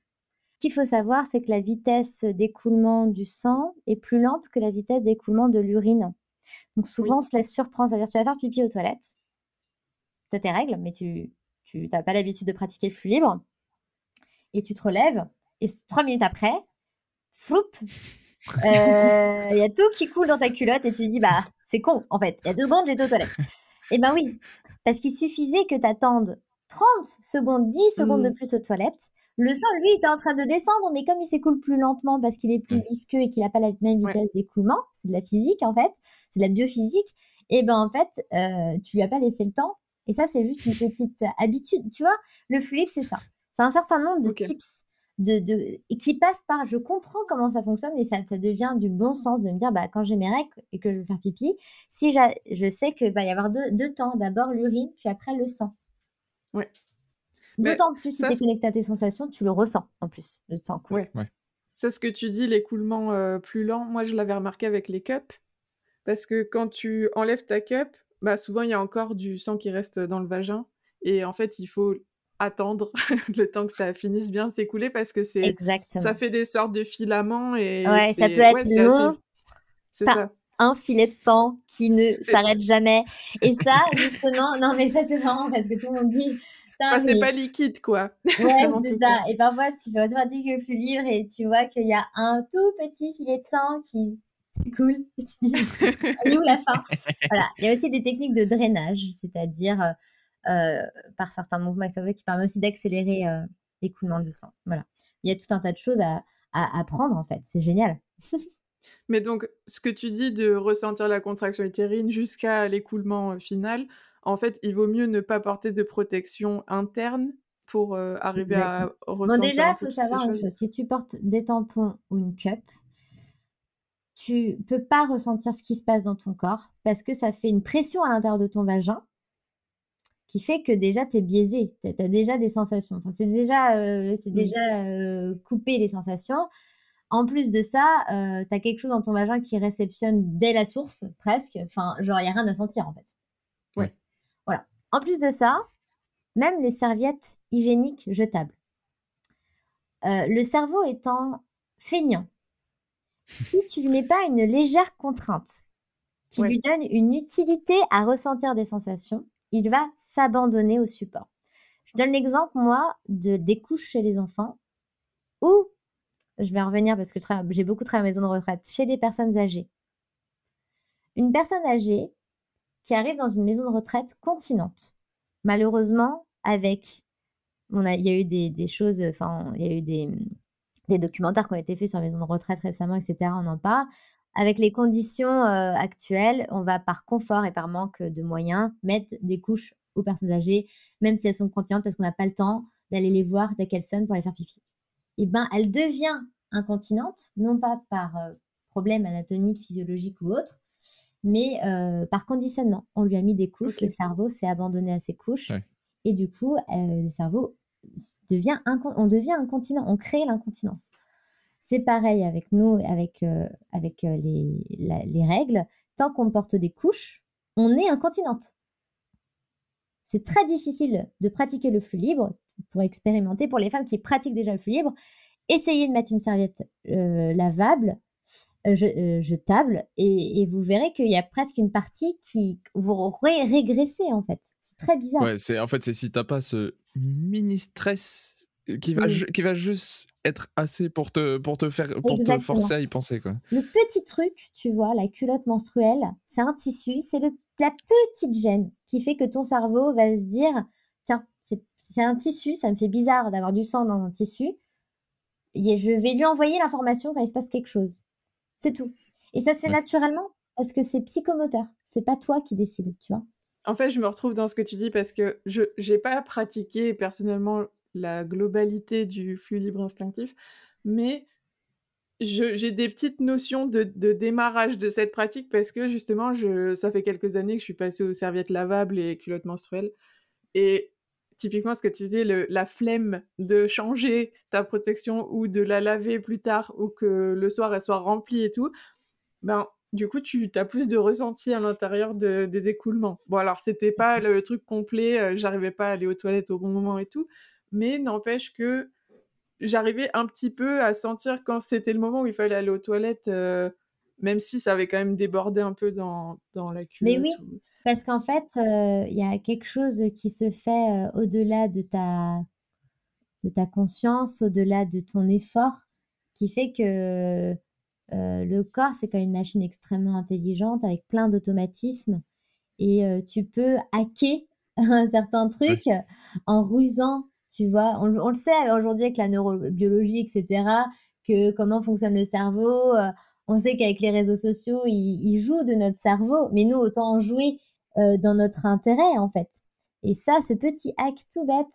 Ce qu'il faut savoir, c'est que la vitesse d'écoulement du sang est plus lente que la vitesse d'écoulement de l'urine. Donc souvent, on se laisse surprendre. C'est-à-dire, tu vas faire pipi aux toilettes, tu as tes règles, mais tu n'as pas l'habitude de pratiquer le flux libre, et tu te relèves, et trois minutes après, floup, (laughs) euh, il y a tout qui coule dans ta culotte, et tu te dis, bah, c'est con, en fait. Il y a deux secondes, j'étais aux toilettes. Eh ben oui, parce qu'il suffisait que tu attendes 30 secondes, 10 secondes de mmh. plus aux toilettes. Le sang, lui, est en train de descendre, mais comme il s'écoule plus lentement parce qu'il est plus visqueux et qu'il n'a pas la même vitesse d'écoulement, c'est de la physique en fait, c'est de la biophysique, et ben en fait, euh, tu lui as pas laissé le temps. Et ça, c'est juste une petite habitude. Tu vois, le fluide, c'est ça. C'est un certain nombre de tips de, de, qui passent par je comprends comment ça fonctionne et ça, ça devient du bon sens de me dire bah, quand j'ai mes règles et que je vais faire pipi, si je sais qu'il va y avoir deux, deux temps, d'abord l'urine, puis après le sang. Ouais. D'autant plus si tu es connecté à tes sensations, tu le ressens en plus, le sang Ouais. ouais. Ça, ce que tu dis, l'écoulement euh, plus lent, moi je l'avais remarqué avec les cups. Parce que quand tu enlèves ta cup, bah souvent il y a encore du sang qui reste dans le vagin. Et en fait, il faut attendre (laughs) le temps que ça finisse bien s'écouler parce que c'est ça fait des sortes de filaments et ouais, ça peut être long. C'est ça. Un filet de sang qui ne (laughs) s'arrête jamais. Et (laughs) ça, justement, non mais ça c'est marrant parce que tout le monde dit. c'est pas liquide quoi. Ouais, c'est ça. Et parfois tu fais automatiquement le flux libre et tu vois qu'il y a un tout petit filet de sang qui cool. où la fin Voilà. Il y a aussi des techniques de drainage, c'est-à-dire euh, par certains mouvements qui permettent aussi d'accélérer euh, l'écoulement du sang. Voilà. Il y a tout un tas de choses à, à apprendre en fait. C'est génial. (laughs) Mais donc, ce que tu dis de ressentir la contraction utérine jusqu'à l'écoulement euh, final, en fait, il vaut mieux ne pas porter de protection interne pour arriver à ressentir. Bon, déjà, il faut savoir une chose. Si tu portes des tampons ou une cup, tu peux pas ressentir ce qui se passe dans ton corps parce que ça fait une pression à l'intérieur de ton vagin qui fait que déjà tu es biaisé, tu as, déjà des sensations. Enfin, c'est déjà, euh, c'est déjà euh, coupé les sensations. En plus de ça, euh, tu as quelque chose dans ton vagin qui réceptionne dès la source, presque. Enfin, genre, il n'y a rien à sentir en fait. Ouais. Voilà. En plus de ça, même les serviettes hygiéniques jetables. le cerveau étant feignant, si tu lui mets pas une légère contrainte qui lui donne une utilité à ressentir des sensations, il va s'abandonner au support. Je donne l'exemple, moi, de, des couches chez les enfants ou, je vais en revenir parce que j'ai beaucoup travaillé à maison de retraite, chez des personnes âgées. Une personne âgée qui arrive dans une maison de retraite continente, malheureusement, avec. Il y a eu des, choses, enfin, il y a eu des, des documentaires qui ont été faits sur la maison de retraite récemment, etc. On en parle. Avec les conditions euh, actuelles, on va par confort et par manque de moyens mettre des couches aux personnes âgées, même si elles sont continentes parce qu'on n'a pas le temps d'aller les voir dès qu'elles sonnent pour les faire pipi. Et eh ben, elle devient incontinente, non pas par euh, problème anatomique, physiologique ou autre, mais euh, par conditionnement. On lui a mis des couches, le cerveau s'est abandonné à ces couches, et du coup, le cerveau devient, on devient incontinent, on crée l'incontinence. C'est pareil avec nous, avec, euh, avec euh, les, les, règles. Tant qu'on porte des couches, on est incontinente. C'est très difficile de pratiquer le flux libre pour expérimenter. Pour les femmes qui pratiquent déjà le flux libre, essayez de mettre une serviette euh, lavable, jetable, et, vous verrez qu'il y a presque une partie qui vous régressez en fait. C'est très bizarre. Ouais, en fait c'est si t'as pas ce mini stress qui va, qui va juste être assez pour te, pour te, faire, pour te forcer à y penser. Quoi. Le petit truc, tu vois, la culotte menstruelle, c'est un tissu, c'est la petite gêne qui fait que ton cerveau va se dire tiens, c'est un tissu, ça me fait bizarre d'avoir du sang dans un tissu. Et je vais lui envoyer l'information quand il se passe quelque chose. C'est tout. Et ça se fait naturellement parce que c'est psychomoteur. C'est pas toi qui décides, tu vois. En fait, je me retrouve dans ce que tu dis parce que je n'ai pas pratiqué personnellement la globalité du flux libre instinctif, mais j'ai des petites notions de, démarrage de cette pratique parce que justement, je, ça fait quelques années que je suis passée aux serviettes lavables et culottes menstruelles. Et typiquement, ce que tu disais, la flemme de changer ta protection ou de la laver plus tard ou que le soir elle soit remplie et tout, ben, du coup, tu as plus de ressenti à l'intérieur des écoulements. Bon, alors, c'était pas le truc complet, euh, j'arrivais pas à aller aux toilettes au bon moment et tout, mais n'empêche que j'arrivais un petit peu à sentir quand c'était le moment où il fallait aller aux toilettes, euh, même si ça avait quand même débordé un peu dans, dans la culotte. Mais oui, parce qu'en fait, euh, il y a quelque chose qui se fait euh, au-delà de ta, de ta conscience, au-delà de ton effort, qui fait que le corps, c'est quand même une machine extrêmement intelligente avec plein d'automatismes. et tu peux hacker (laughs) un certain truc en rusant, tu vois. On, le sait aujourd'hui avec la neurobiologie, etc., que comment fonctionne le cerveau. on sait qu'avec les réseaux sociaux, ils, jouent de notre cerveau, mais nous, autant en jouer dans notre intérêt, en fait. Et ça, ce petit hack tout bête,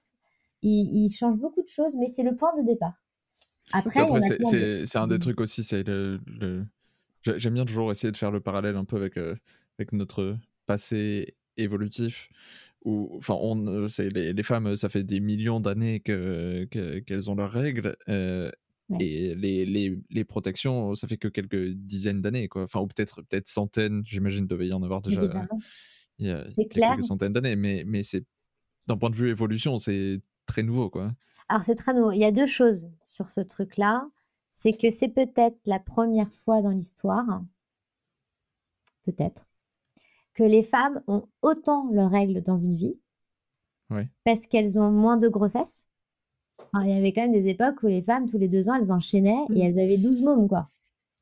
il, change beaucoup de choses, mais c'est le point de départ. Après, c'est un des trucs aussi, c'est le, J'aime bien toujours essayer de faire le parallèle un peu avec, avec notre passé évolutif où enfin on c'est les, les, femmes ça fait des millions d'années que, qu'elles ont leurs règles et les, les, les, protections ça fait que quelques dizaines d'années quoi. Enfin ou peut-être peut-être centaines j'imagine devait y en avoir déjà il y a quelques centaines d'années mais mais c'est d'un point de vue évolution c'est très nouveau quoi. Alors c'est très nouveau. Il y a deux choses sur ce truc là c'est que c'est peut-être la première fois dans l'histoire peut-être que les femmes ont autant leurs règles dans une vie parce qu'elles ont moins de grossesse. il y avait quand même des époques où les femmes, tous les deux ans, elles enchaînaient et mmh. elles avaient 12 mômes, quoi.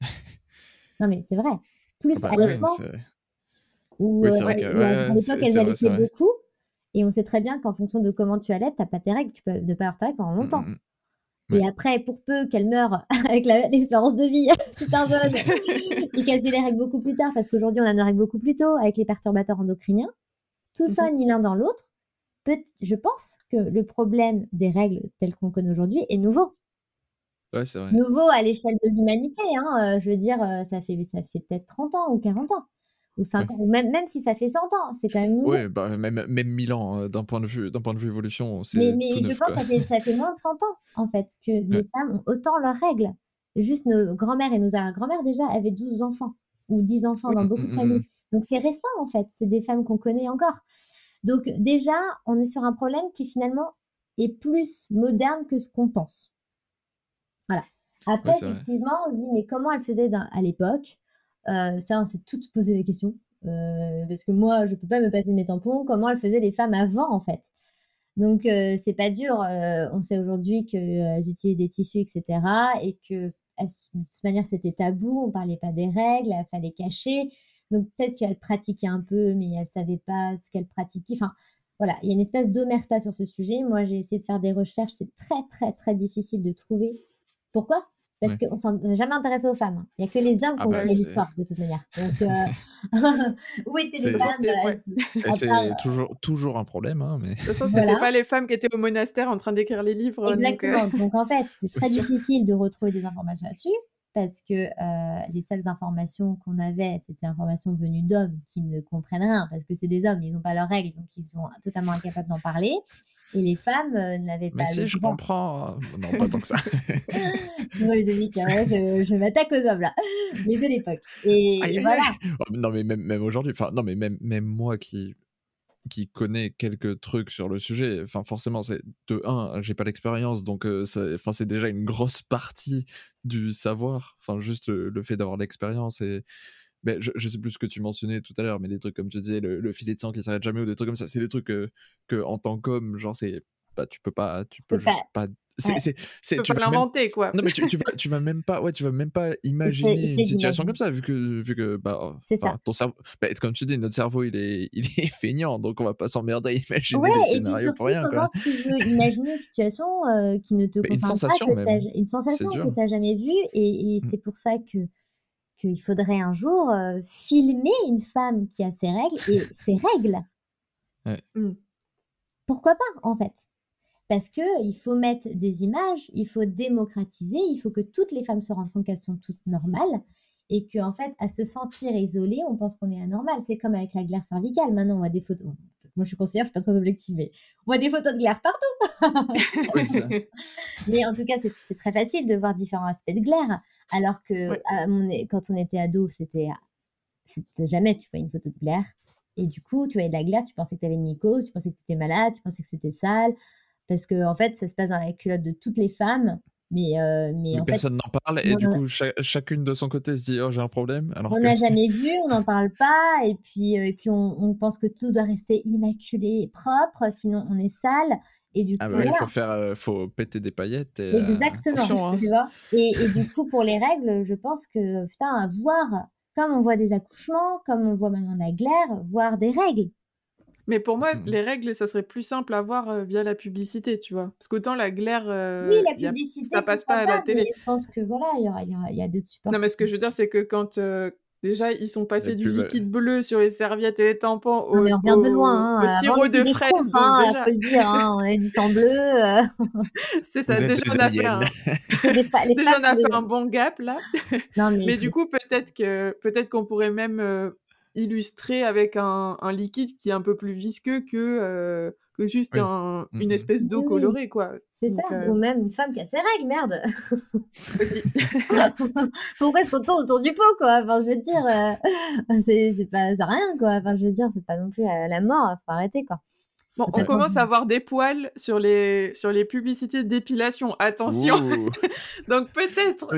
(laughs) non, mais c'est vrai. Plus à l'époque, à l'époque, elles allaitaient beaucoup. Et on sait très bien qu'en fonction de comment tu allaites, tu n'as pas tes règles, tu peux ne pas avoir tes règles pendant longtemps. Mmh, Et après, pour peu qu'elle meure (laughs) avec l'espérance de vie (laughs) super bonne (laughs) et qu'elle ait les règles beaucoup plus tard, parce qu'aujourd'hui on a nos règles beaucoup plus tôt avec les perturbateurs endocriniens, tout ça, mhm. ni l'un dans l'autre, je pense que le problème des règles telles qu'on connaît aujourd'hui est nouveau. Ouais, c'est vrai. Nouveau à l'échelle de l'humanité. Hein, euh, je veux dire, euh, ça fait, ça fait peut-être 30 ans ou 40 ans ou 5 ans, ou même, même si ça fait 100 ans, c'est quand même. Oui, bah, même, même 1000 ans, hein, d'un point, de vue, point de vue évolution. Mais, mais je pense que ça fait, ça fait moins de 100 ans, en fait, que les femmes ont autant leurs règles. Juste nos grands-mères et nos arrière-grands-mères, déjà, avaient 12 enfants, ou 10 enfants dans beaucoup de mmh, familles. Mmh. Donc c'est récent, en fait, c'est des femmes qu'on connaît encore. Donc déjà, on est sur un problème qui finalement est plus moderne que ce qu'on pense. Voilà. Après, effectivement, on se dit, mais comment elle faisait à l'époque? Euh, ça, on s'est toutes posé la question. Euh, parce que moi, je peux pas me passer de mes tampons. Comment elles faisaient les femmes avant, en fait? Donc, euh, c'est pas dur. on sait aujourd'hui qu'elles utilisent des tissus, etc. Et que de toute manière, c'était tabou. On parlait pas des règles. Il fallait cacher. Donc, peut-être qu'elles pratiquaient un peu, mais elles savaient pas ce qu'elles pratiquaient. Enfin, voilà, il y a une espèce d'omerta sur ce sujet. Moi, j'ai essayé de faire des recherches. C'est très, très, très difficile de trouver. Pourquoi? Parce qu'on ne s'est jamais intéressé aux femmes. Il n'y a que les hommes qui ah ont bah, l'histoire, de toute manière. Donc, (laughs) euh, (laughs) où étaient les femmes C'est euh, toujours, toujours un problème. Hein, mais... De toute façon, (laughs) ce n'étaient pas les femmes qui étaient au monastère en train d'écrire les livres. Exactement. Donc, euh, donc en fait, c'est très difficile de retrouver des informations là-dessus parce que les seules informations qu'on avait, c'était des informations venues d'hommes qui ne comprennent rien, parce que c'est des hommes, ils n'ont pas leurs règles, donc ils sont totalement incapables d'en parler. Et les femmes euh, n'avaient pas. Mais si, je comprends. Non, pas tant que ça. (laughs) Excuse-moi, Ludovic, hein, je, je m'attaque aux hommes là. Mais de l'époque. Et, voilà. Oh, non, mais même, même aujourd'hui, enfin, non, mais même, même moi qui qui connais quelques trucs sur le sujet, enfin forcément c'est de un, j'ai pas l'expérience donc euh, enfin c'est déjà une grosse partie du savoir, enfin juste le fait d'avoir l'expérience et mais je, je, sais plus ce que tu mentionnais tout à l'heure, mais des trucs comme tu disais, le, filet de sang qui s'arrête jamais ou des trucs comme ça, c'est des trucs que, que en tant qu'homme, genre, c'est. Bah, tu peux pas. Tu peux juste pas. c'est, c'est, tu peux l'inventer, quoi. Non, mais tu, tu, vas, tu vas même pas, ouais, tu vas même pas imaginer une situation comme ça, vu que, vu que bah, c'est ça. ton cerveau, bah, comme tu dis, notre cerveau, il est, (laughs) il est feignant, donc on va pas s'emmerder à imaginer des scénarios pour rien. Comment tu veux imaginer une situation euh, qui ne te concerne une pas, même. une sensation que tu n'as jamais vue, et, et mmh. c'est pour ça que qu'il faudrait un jour euh, filmer une femme qui a ses règles et (laughs) ses règles. Mmh. Pourquoi pas, en fait? Parce qu'il faut mettre des images, il faut démocratiser, il faut que toutes les femmes se rendent compte qu'elles sont toutes normales et qu'en fait, à se sentir isolée, on pense qu'on est anormal. C'est comme avec la glaire cervicale. Maintenant, on voit des photos. Moi, je suis conseillère, je suis pas très objective, mais on voit des photos de glaire partout. (laughs) mais en tout cas, c'est très facile de voir différents aspects de glaire. Alors que quand on était ado, c'était jamais tu vois une photo de glaire. Et du coup, tu voyais de la glaire, tu pensais que tu avais une mycose, tu pensais que tu étais malade, tu pensais que c'était sale. Parce que, en fait, ça se passe dans la culotte de toutes les femmes. Mais, euh, mais, personne n'en parle et du coup chacune de son côté se dit oh j'ai un problème alors on n'a jamais vu on n'en parle pas et puis euh, et puis on, on, pense que tout doit rester immaculé et propre sinon on est sale et du ah coup bah il faut faire euh, faut péter des paillettes exactement hein. tu vois et, et, du coup pour les règles je pense que putain voir comme on voit des accouchements, comme on voit maintenant la glaire, voire des règles. Mais pour moi, mmh les règles, ça serait plus simple à voir, via la publicité, tu vois? Parce qu'autant la glaire, Oui, la publicité, ça passe pas à la télé. mais je pense que voilà, il y aura il y a d'autres supports Non, mais ce que je veux dire, c'est que quand, déjà ils sont passés du liquide bleu sur les serviettes et les tampons au mais on vient de loin, hein, sirop de fraise, hein, déjà faut le dire, hein, on a du sang bleu, (laughs) C'est ça, déjà on a fait un (laughs) déjà on a fait un bon gap là. Non, mais Mais du coup, peut-être que peut-être qu'on pourrait même, illustré avec un, un, liquide qui est un peu plus visqueux que, euh, que juste un, mmh une espèce d'eau colorée, quoi. C'est ça, euh ou même une femme qui a ses règles, merde (laughs) (laughs) Pourquoi est-ce qu'on tourne autour du pot, quoi? Enfin, je veux dire, euh, (laughs) c'est pas ça rien, quoi. Enfin, je veux dire, c'est pas non plus la mort, faut arrêter, quoi. Bon, on commence à avoir des poils sur les, sur les publicités d'épilation. Attention. (laughs) Donc peut-être.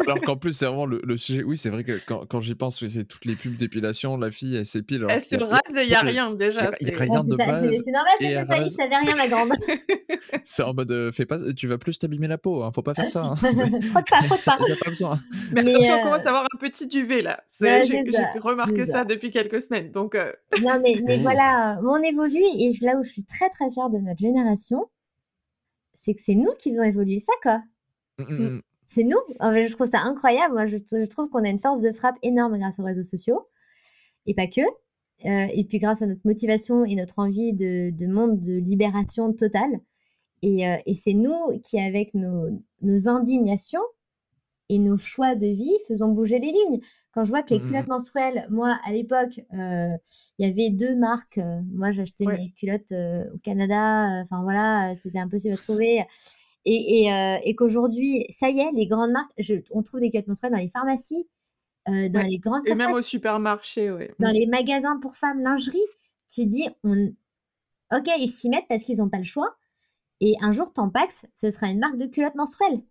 alors qu'en plus, c'est vraiment le, sujet. Oui, c'est vrai que quand, quand j'y pense, c'est toutes les pubs d'épilation. La fille, elle s'épile. Elle se rase et il n'y a rien déjà. Il n'y a, rien de base. C'est normal que ça soit ça n'avait rien, la grande. (laughs) c'est en mode, euh, fais pas, tu vas plus t'abîmer la peau. Hein, faut pas faire ça. Hein. (laughs) frotte pas, frotte pas. Il a pas besoin. Mais, attention, on commence à avoir un petit duvet là. J'ai remarqué ça. depuis quelques semaines. Donc, euh, Non, mais, mais voilà, on évolue et là où je suis très très fière de notre génération, c'est que c'est nous qui faisons évoluer ça, quoi. Mmh, mmh, mmh. C'est nous. je trouve ça incroyable. Moi, je, trouve qu'on a une force de frappe énorme grâce aux réseaux sociaux. Et pas que. Euh, et puis grâce à notre motivation et notre envie de, monde de libération totale. Et, euh, et c'est nous qui, avec nos, nos, indignations et nos choix de vie, faisons bouger les lignes. Quand je vois que les mmh culottes menstruelles, moi, à l'époque, euh, il y avait deux marques. Euh, moi, j'achetais mes culottes euh, au Canada. Enfin, voilà, c'était impossible à trouver. Et, et, qu'aujourd'hui, ça y est, les grandes marques, on trouve des culottes menstruelles dans les pharmacies, dans les grands Et même au supermarché, oui. Dans mmh. les magasins pour femmes lingerie. Tu dis, on... ok, ils s'y mettent parce qu'ils n'ont pas le choix. Et un jour, Tampax, ce sera une marque de culottes menstruelles.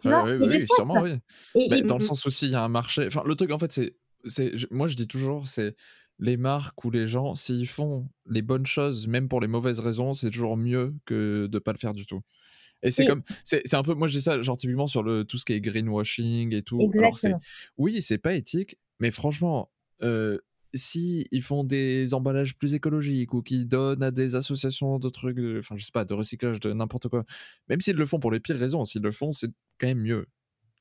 Tu vois, oui, sûrement, oui. Et, dans le sens aussi, il y a un marché. Enfin, le truc, en fait, c'est. c'est moi, je dis toujours, c'est les marques ou les gens, s'ils font les bonnes choses, même pour les mauvaises raisons, c'est toujours mieux que de pas le faire du tout. Et c'est comme, c'est un peu, moi je dis ça genre typiquement sur le, tout ce qui est greenwashing et tout. Exactement. Alors oui, c'est pas éthique, mais franchement, euh, si ils font des emballages plus écologiques ou qu'ils donnent à des associations de trucs, enfin je sais pas, de recyclage de n'importe quoi, même s'ils le font pour les pires raisons, s'ils le font, c'est quand même mieux.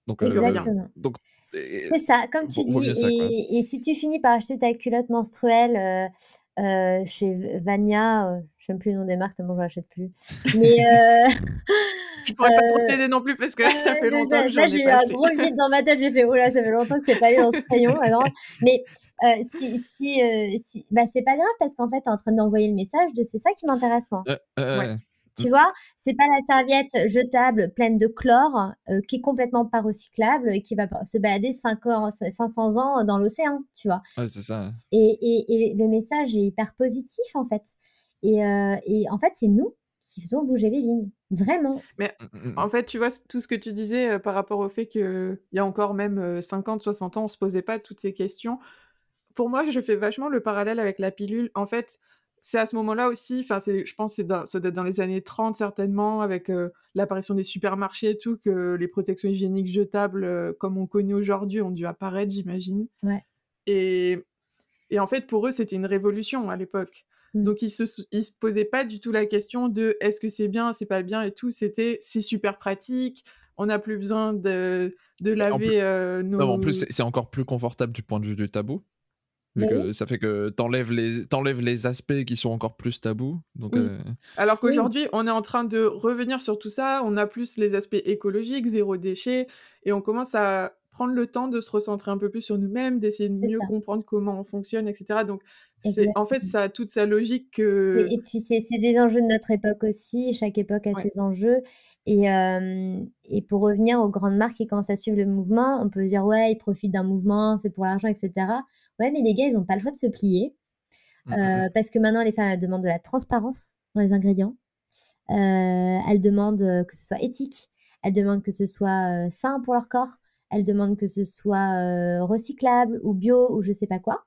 Donc, euh, Exactement. donc c'est ça, comme tu dis. et, si tu finis par acheter ta culotte menstruelle euh, euh, chez Vania, je ne sais plus le nom des marques, tellement je l'achète plus. Mais (laughs) je pourrais pas trop t'aider non plus parce que ça fait longtemps que Là, j'ai eu un gros vide dans ma tête. J'ai fait, oh là, ça fait longtemps que t'es pas allé dans ce rayon. Alors... Mais euh, si, si, euh, si, bah, c'est pas grave parce qu'en fait, tu es en train d'envoyer le message de c'est ça qui m'intéresse moi. Tu vois, c'est pas la serviette jetable pleine de chlore euh, qui est complètement pas recyclable et qui va se balader 5 500 ans dans l'océan, tu vois. Ouais, c'est ça. Et, et, et, le message est hyper positif en fait. Et, et en fait, c'est nous qui faisons bouger les lignes, vraiment. Mais mmh, mmh. en fait, tu vois, tout ce que tu disais par rapport au fait qu'il y a encore même 50, 60 ans, on se posait pas toutes ces questions pour moi, je fais vachement le parallèle avec la pilule. En fait, c'est à ce moment-là aussi, enfin, je pense que c'est dans, dans les années 30 certainement, avec euh, l'apparition des supermarchés et tout, que les protections hygiéniques jetables, euh, comme on connaît aujourd'hui, ont dû apparaître, j'imagine. Ouais. Et, et, en fait, pour eux, c'était une révolution à l'époque. Mmh. Donc, ils se, ils se posaient pas du tout la question de est-ce que c'est bien, c'est pas bien? et tout. C'était c'est super pratique, on n'a plus besoin de, de laver euh, nos. Non, en plus, c'est encore plus confortable du point de vue du tabou. Ça fait que t'enlèves les, enlèves les aspects qui sont encore plus tabous. Donc, euh, Alors qu'aujourd'hui, on est en train de revenir sur tout ça. On a plus les aspects écologiques, zéro déchet, et on commence à prendre le temps de se recentrer un peu plus sur nous-mêmes, d'essayer de mieux comprendre comment on fonctionne, etc. Donc, c'est en fait, ça a toute sa logique que... Et, puis, c'est des enjeux de notre époque aussi. Chaque époque a ses enjeux. Et, et, pour revenir aux grandes marques qui commencent à suivre le mouvement, on peut dire, ouais, ils profitent d'un mouvement, c'est pour l'argent, etc. Ouais, mais les gars, ils n'ont pas le choix de se plier. Mmh, mmh, mmh. parce que maintenant, les femmes demandent de la transparence dans les ingrédients. elles demandent que ce soit éthique. Elles demandent que ce soit sain pour leur corps. Elles demandent que ce soit recyclable ou bio ou je sais pas quoi.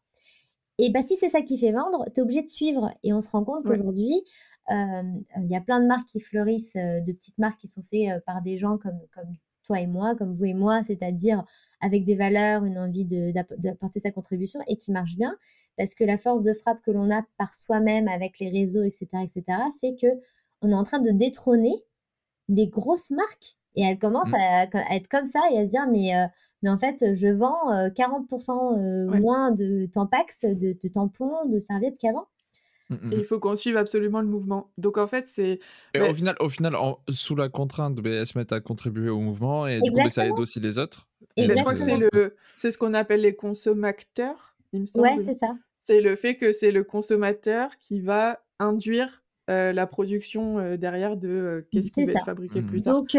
Et bah, si c'est ça qui fait vendre, tu es obligé de suivre. Et on se rend compte qu'aujourd'hui, il y a plein de marques qui fleurissent, de petites marques qui sont faites par des gens comme, comme toi et moi, comme vous et moi, c'est-à-dire avec des valeurs, une envie d'apporter sa contribution et qui marche bien, parce que la force de frappe que l'on a par soi-même avec les réseaux, etc., etc., fait que on est en train de détrôner des grosses marques et elles commencent mmh. à, être comme ça et à se dire mais euh, mais en fait je vends 40% euh, euh, moins de tampax, de, de tampons, de serviettes qu'avant. Mmh, mmh, il faut qu'on suive absolument le mouvement. Donc en fait, c'est. Bah, au final, au final sous la contrainte, bah, elles se mettent à contribuer au mouvement et du coup, bah, ça aide aussi les autres. Et je crois que c'est le, c'est ce qu'on appelle les consommateurs, il me semble. Ouais, c'est ça. C'est le fait que c'est le consommateur qui va induire euh, la production euh, derrière de euh, qu'est-ce qui va être fabriqué plus tard. Donc,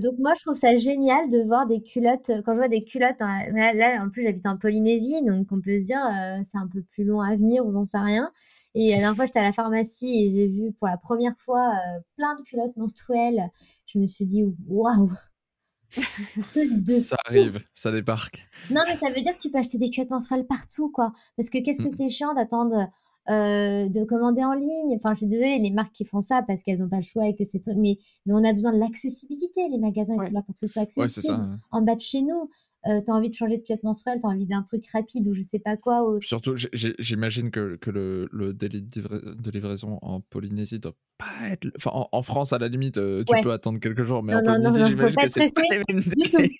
donc moi, je trouve ça génial de voir des culottes. Quand je vois des culottes, hein, là, en plus, j'habite en Polynésie, donc on peut se dire c'est un peu plus long à venir ou j'en sais rien. Et la dernière fois, j'étais à la pharmacie et j'ai vu pour la première fois plein de culottes menstruelles. Je me suis dit waouh, ça arrive, ça débarque. Non, mais ça veut dire que tu peux acheter des culottes menstruelles partout, quoi. Parce que qu'est-ce que mmh. c'est chiant d'attendre euh, de commander en ligne? Enfin, je suis désolée, les marques qui font ça parce qu'elles n'ont pas le choix et que c'est. Mais, mais on a besoin de l'accessibilité. Les magasins, ils sont là pour que ce soit accessible. En bas de chez nous. Euh, tu as envie de changer de culotte menstruelle, tu as envie d'un truc rapide ou je sais pas quoi. Surtout, j'imagine que, que, le, le délai de livraison en Polynésie doit pas être. Enfin, en, France, à la limite, euh, tu peux attendre quelques jours, mais en Polynésie, j'imagine que c'est (laughs) (laughs) pas les mêmes délais.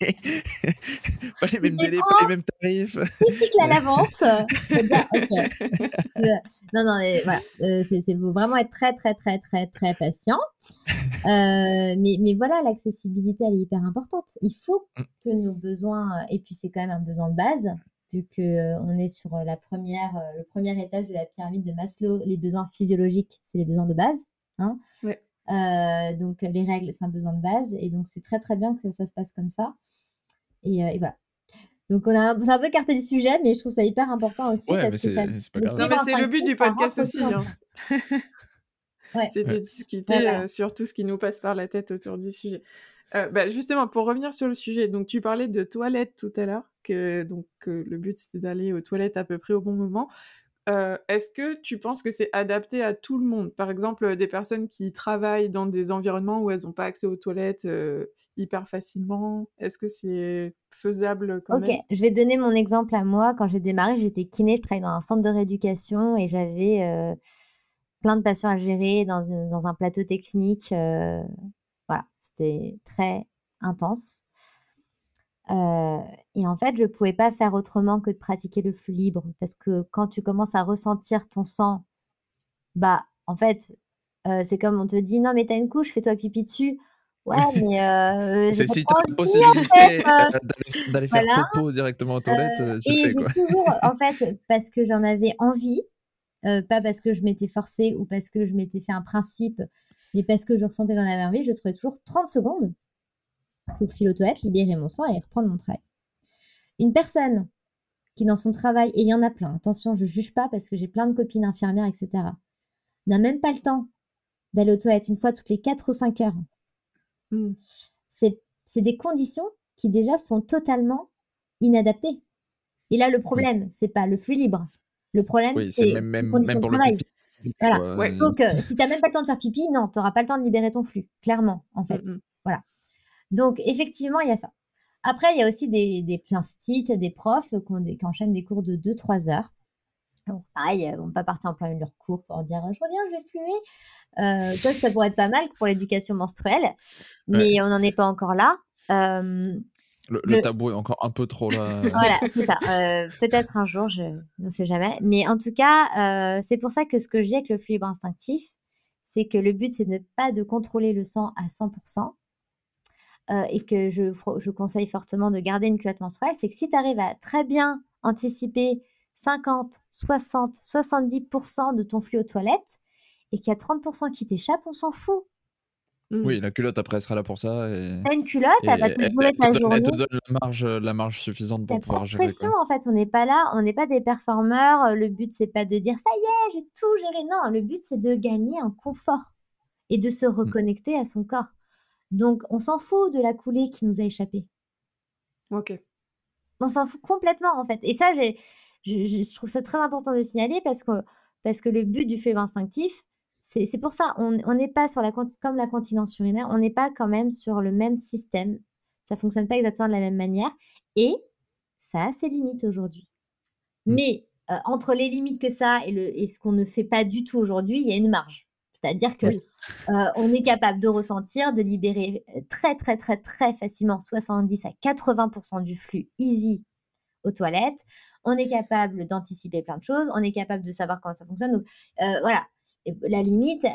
pas les mêmes délais, pas les mêmes tarifs. Tu cycles à (laughs) l'avance. (laughs) non, non, voilà. Euh, c'est faut vraiment être très, très, très, très, très patient. Euh, mais, mais voilà, l'accessibilité, elle est hyper importante. Il faut mm. que nos besoins, et puis c'est quand même un besoin de base, vu qu'on euh, est sur la première, le premier étage de la pyramide de Maslow, les besoins physiologiques, c'est les besoins de base. Hein. donc les règles, c'est un besoin de base. Et donc c'est très très bien que ça se passe comme ça. Et, et voilà. Donc on a, un peu écarté du sujet, mais je trouve ça hyper important aussi parce que ça. C'est le but du podcast aussi. Hein. (laughs) C'est de discuter euh, sur tout ce qui nous passe par la tête autour du sujet. Euh, bah, justement, pour revenir sur le sujet, donc tu parlais de toilettes tout à l'heure, que donc le but c'était d'aller aux toilettes à peu près au bon moment. Euh, est-ce que tu penses que c'est adapté à tout le monde? Par exemple, des personnes qui travaillent dans des environnements où elles n'ont pas accès aux toilettes hyper facilement? Est-ce que c'est faisable quand Ok, je vais donner mon exemple à moi. Quand j'ai démarré, j'étais kiné, je travaillais dans un centre de rééducation et j'avais euh, plein de patients à gérer dans, dans un plateau technique. Euh, voilà, c'était très intense. Euh, et en fait, je ne pouvais pas faire autrement que de pratiquer le flux libre parce que quand tu commences à ressentir ton sang, bah, en fait, c'est comme on te dit non, mais t'as une couche, fais-toi pipi dessus. Ouais, (laughs) mais euh, c'est si tu as la possibilité euh, d'aller faire (laughs) popo directement aux toilettes, euh, tu et fais quoi. toujours, en (laughs) fait, parce que j'en avais envie, pas parce que je m'étais forcée ou parce que je m'étais fait un principe, mais parce que je ressentais j'en avais envie, je trouvais toujours 30 secondes pour filer aux toilettes, libérer mon sang et reprendre mon travail. Une personne qui dans son travail, et il y en a plein, attention, je juge pas parce que j'ai plein de copines infirmières, etc., n'a même pas le temps d'aller aux toilettes une fois toutes les 4 ou 5 heures Mmh. C'est des conditions qui déjà sont totalement inadaptées. Et là, le problème, c'est pas le flux libre. Le problème, c'est même, même, même pour travail. Voilà. Donc, euh, si tu n'as même pas le temps de faire pipi, non, tu n'auras pas le temps de libérer ton flux, clairement, en fait. Mmh, mmh. Voilà. Donc, effectivement, il y a ça. Après, il y a aussi des, des instituts, des profs qui, enchaînent des cours de 2-3 heures. Donc, pareil, ils vont pas partir en plein milieu de leur cours pour dire je reviens, je vais fluer. Euh, ça pourrait être pas mal pour l'éducation menstruelle, mais on n'en est pas encore là. Euh, le, tabou est encore un peu trop là. (laughs) voilà, c'est ça. Euh, peut-être un jour, je ne sais jamais. Mais en tout cas, euh, c'est pour ça que ce que je dis avec le flux instinctif, c'est que le but, c'est de ne pas de contrôler le sang à 100%. et que je, je conseille fortement de garder une culotte menstruelle, c'est que si tu arrives à très bien anticiper 50, 60, 70% de ton flux aux toilettes et qu'il y a 30% qui t'échappent, on s'en fout. Mmh. Oui, la culotte après sera là pour ça. Et... T'as une culotte, elle va te durer ta journée. Elle te donne la marge, la marge suffisante pour pouvoir gérer. pression en fait, on n'est pas là, on n'est pas des performeurs. Le but c'est pas de dire ça y est, j'ai tout géré. Non, le but c'est de gagner un confort et de se mmh. reconnecter à son corps. Donc on s'en fout de la coulée qui nous a échappé. Ok. On s'en fout complètement en fait. Et ça, j'ai je, trouve ça très important de signaler parce que, parce que le but du fait instinctif, c'est pour ça, on n'est pas sur la, comme la continence urinaire, on n'est pas quand même sur le même système, Ça fonctionne pas exactement de la même manière et ça a ses limites aujourd'hui. Mmh. Mais euh, entre les limites que ça et, le, et ce qu'on ne fait pas du tout aujourd'hui, il y a une marge. C'est-à-dire que euh, on est capable de ressentir, de libérer euh, très très très très facilement 70 à 80% du flux easy aux toilettes. On est capable d'anticiper plein de choses. On est capable de savoir comment ça fonctionne. Donc voilà, la limite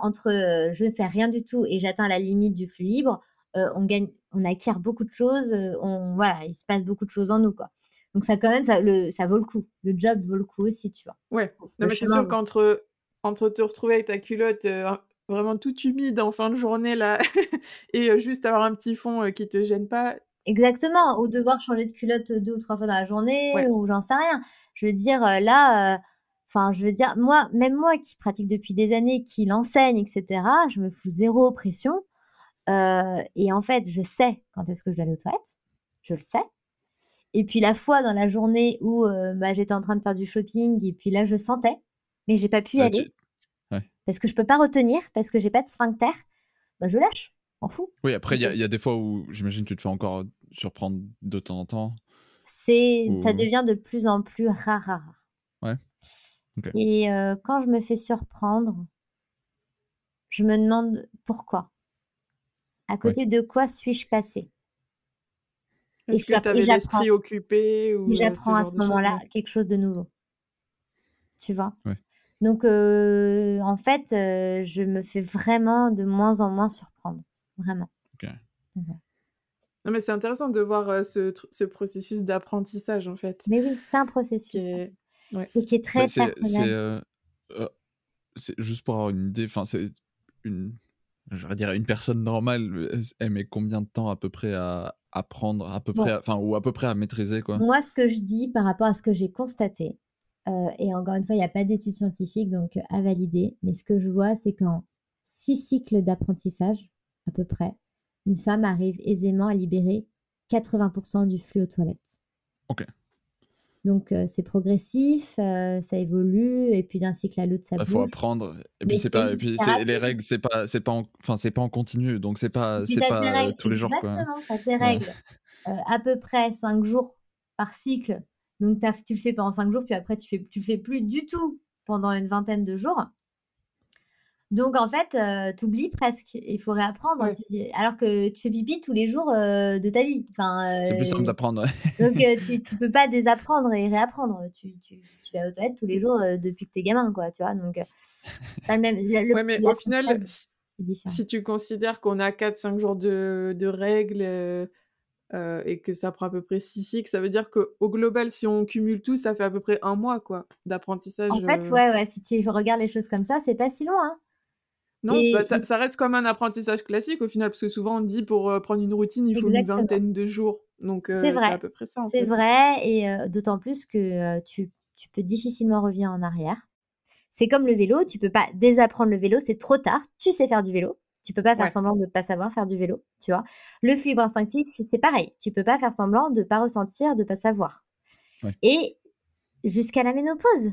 entre je ne fais rien du tout et j'atteins la limite du flux libre, on gagne, on acquiert beaucoup de choses. on voilà, il se passe beaucoup de choses en nous quoi. Donc ça quand même, ça, le, ça vaut le coup. Le job vaut le coup aussi, tu vois. Ouais. Non, mais c'est sûr qu'entre entre te retrouver avec ta culotte euh, vraiment toute humide en fin de journée là (laughs) et euh, juste avoir un petit fond euh, qui te gêne pas. Exactement. Ou devoir changer de culotte deux ou trois fois dans la journée ou j'en sais rien. Je veux dire là. Enfin, je veux dire, moi, même moi qui pratique depuis des années, qui l'enseigne, etc., je me fous zéro pression. et en fait, je sais quand est-ce que je vais aller aux toilettes. Je le sais. Et puis la fois dans la journée où bah, j'étais en train de faire du shopping et puis là je sentais, mais j'ai pas pu y aller parce que je peux pas retenir, parce que j'ai pas de sphincter, bah, je lâche, m'en fous. Oui, après il y, a des fois où j'imagine tu te fais encore surprendre de temps en temps. C'est, ça devient de plus en plus rare, rare. Ouais. Et quand je me fais surprendre, je me demande pourquoi. À côté de quoi suis-je passé est-ce que tu avais l'esprit occupé ou J'apprends à ce moment-là quelque chose de nouveau. Tu vois? Donc, en fait, je me fais vraiment de moins en moins surprendre. Vraiment. Ok. Non, mais c'est intéressant de voir ce, ce, processus d'apprentissage, en fait. Mais oui, c'est un processus. Qui est... Et qui est très bah, personnel. C'est juste pour avoir une idée, enfin, c'est une je dire, une personne normale, elle met combien de temps à peu près à apprendre, à peu près, enfin, ou à peu près à maîtriser, quoi? Moi, ce que je dis par rapport à ce que j'ai constaté, euh, et encore une fois, il n'y a pas d'études scientifiques, donc à valider, mais ce que je vois, c'est qu'en six cycles d'apprentissage, à peu près, une femme arrive aisément à libérer 80% du flux aux toilettes. Ok. Donc c'est progressif, ça évolue et puis d'un cycle à l'autre ça bouge. Il faut apprendre et puis c'est pas et puis les règles c'est pas c'est pas en, enfin c'est pas en continu donc c'est pas c'est pas tous les jours Exactement, tu as tes règles à peu près 5 jours par cycle. Donc tu le fais pendant 5 jours puis après tu fais tu le fais plus du tout pendant une vingtaine de jours. Donc en fait, tu oublies presque. Il faut réapprendre. Alors que tu fais pipi tous les jours de ta vie. Enfin, C'est plus simple d'apprendre. (laughs) donc tu, (laughs) ne peux pas désapprendre et réapprendre. Tu, tu, tu vas aux toilettes tous les jours depuis que tu es gamin, quoi. Tu vois. Donc, même. ouais, mais au final, si tu considères qu'on a 4-5 jours de, de règles et que ça prend à peu près 6 cycles, ça veut dire qu'au global, si on cumule tout, ça fait à peu près un mois, quoi, d'apprentissage. En fait, ouais, ouais. Si tu regardes les choses comme ça, c'est pas si loin. Non, bah, ça, reste comme un apprentissage classique au final, parce que souvent on dit pour prendre une routine, il faut une vingtaine de jours. Donc c'est à peu près ça. C'est vrai, et d'autant plus que tu, tu, peux difficilement revenir en arrière. C'est comme le vélo, tu peux pas désapprendre le vélo, c'est trop tard. Tu sais faire du vélo, tu peux pas faire semblant de ne pas savoir faire du vélo, tu vois. Le fibre instinctif, c'est pareil. Tu peux pas faire semblant de pas ressentir, de pas savoir. Et jusqu'à la ménopause,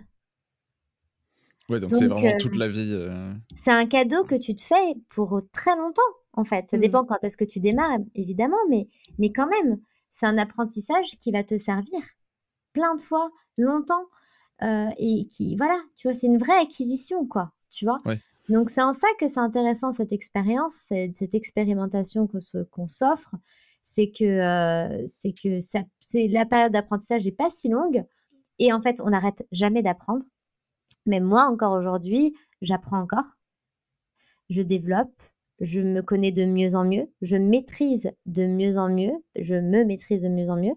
Ouais, donc c'est vraiment toute la vie. C'est un cadeau que tu te fais pour très longtemps, en fait. Ça mmh. dépend quand est-ce que tu démarres, évidemment, mais, mais quand même, c'est un apprentissage qui va te servir plein de fois, longtemps, et qui, voilà, tu vois, c'est une vraie acquisition, quoi, tu vois. Donc c'est en ça que c'est intéressant cette expérience, cette, expérimentation qu'on s'offre, c'est que c'est que ça, la période d'apprentissage n'est pas si longue, et en fait, on n'arrête jamais d'apprendre. Mais moi, encore aujourd'hui, j'apprends encore, je développe, je me connais de mieux en mieux, je maîtrise de mieux en mieux, je me maîtrise de mieux en mieux.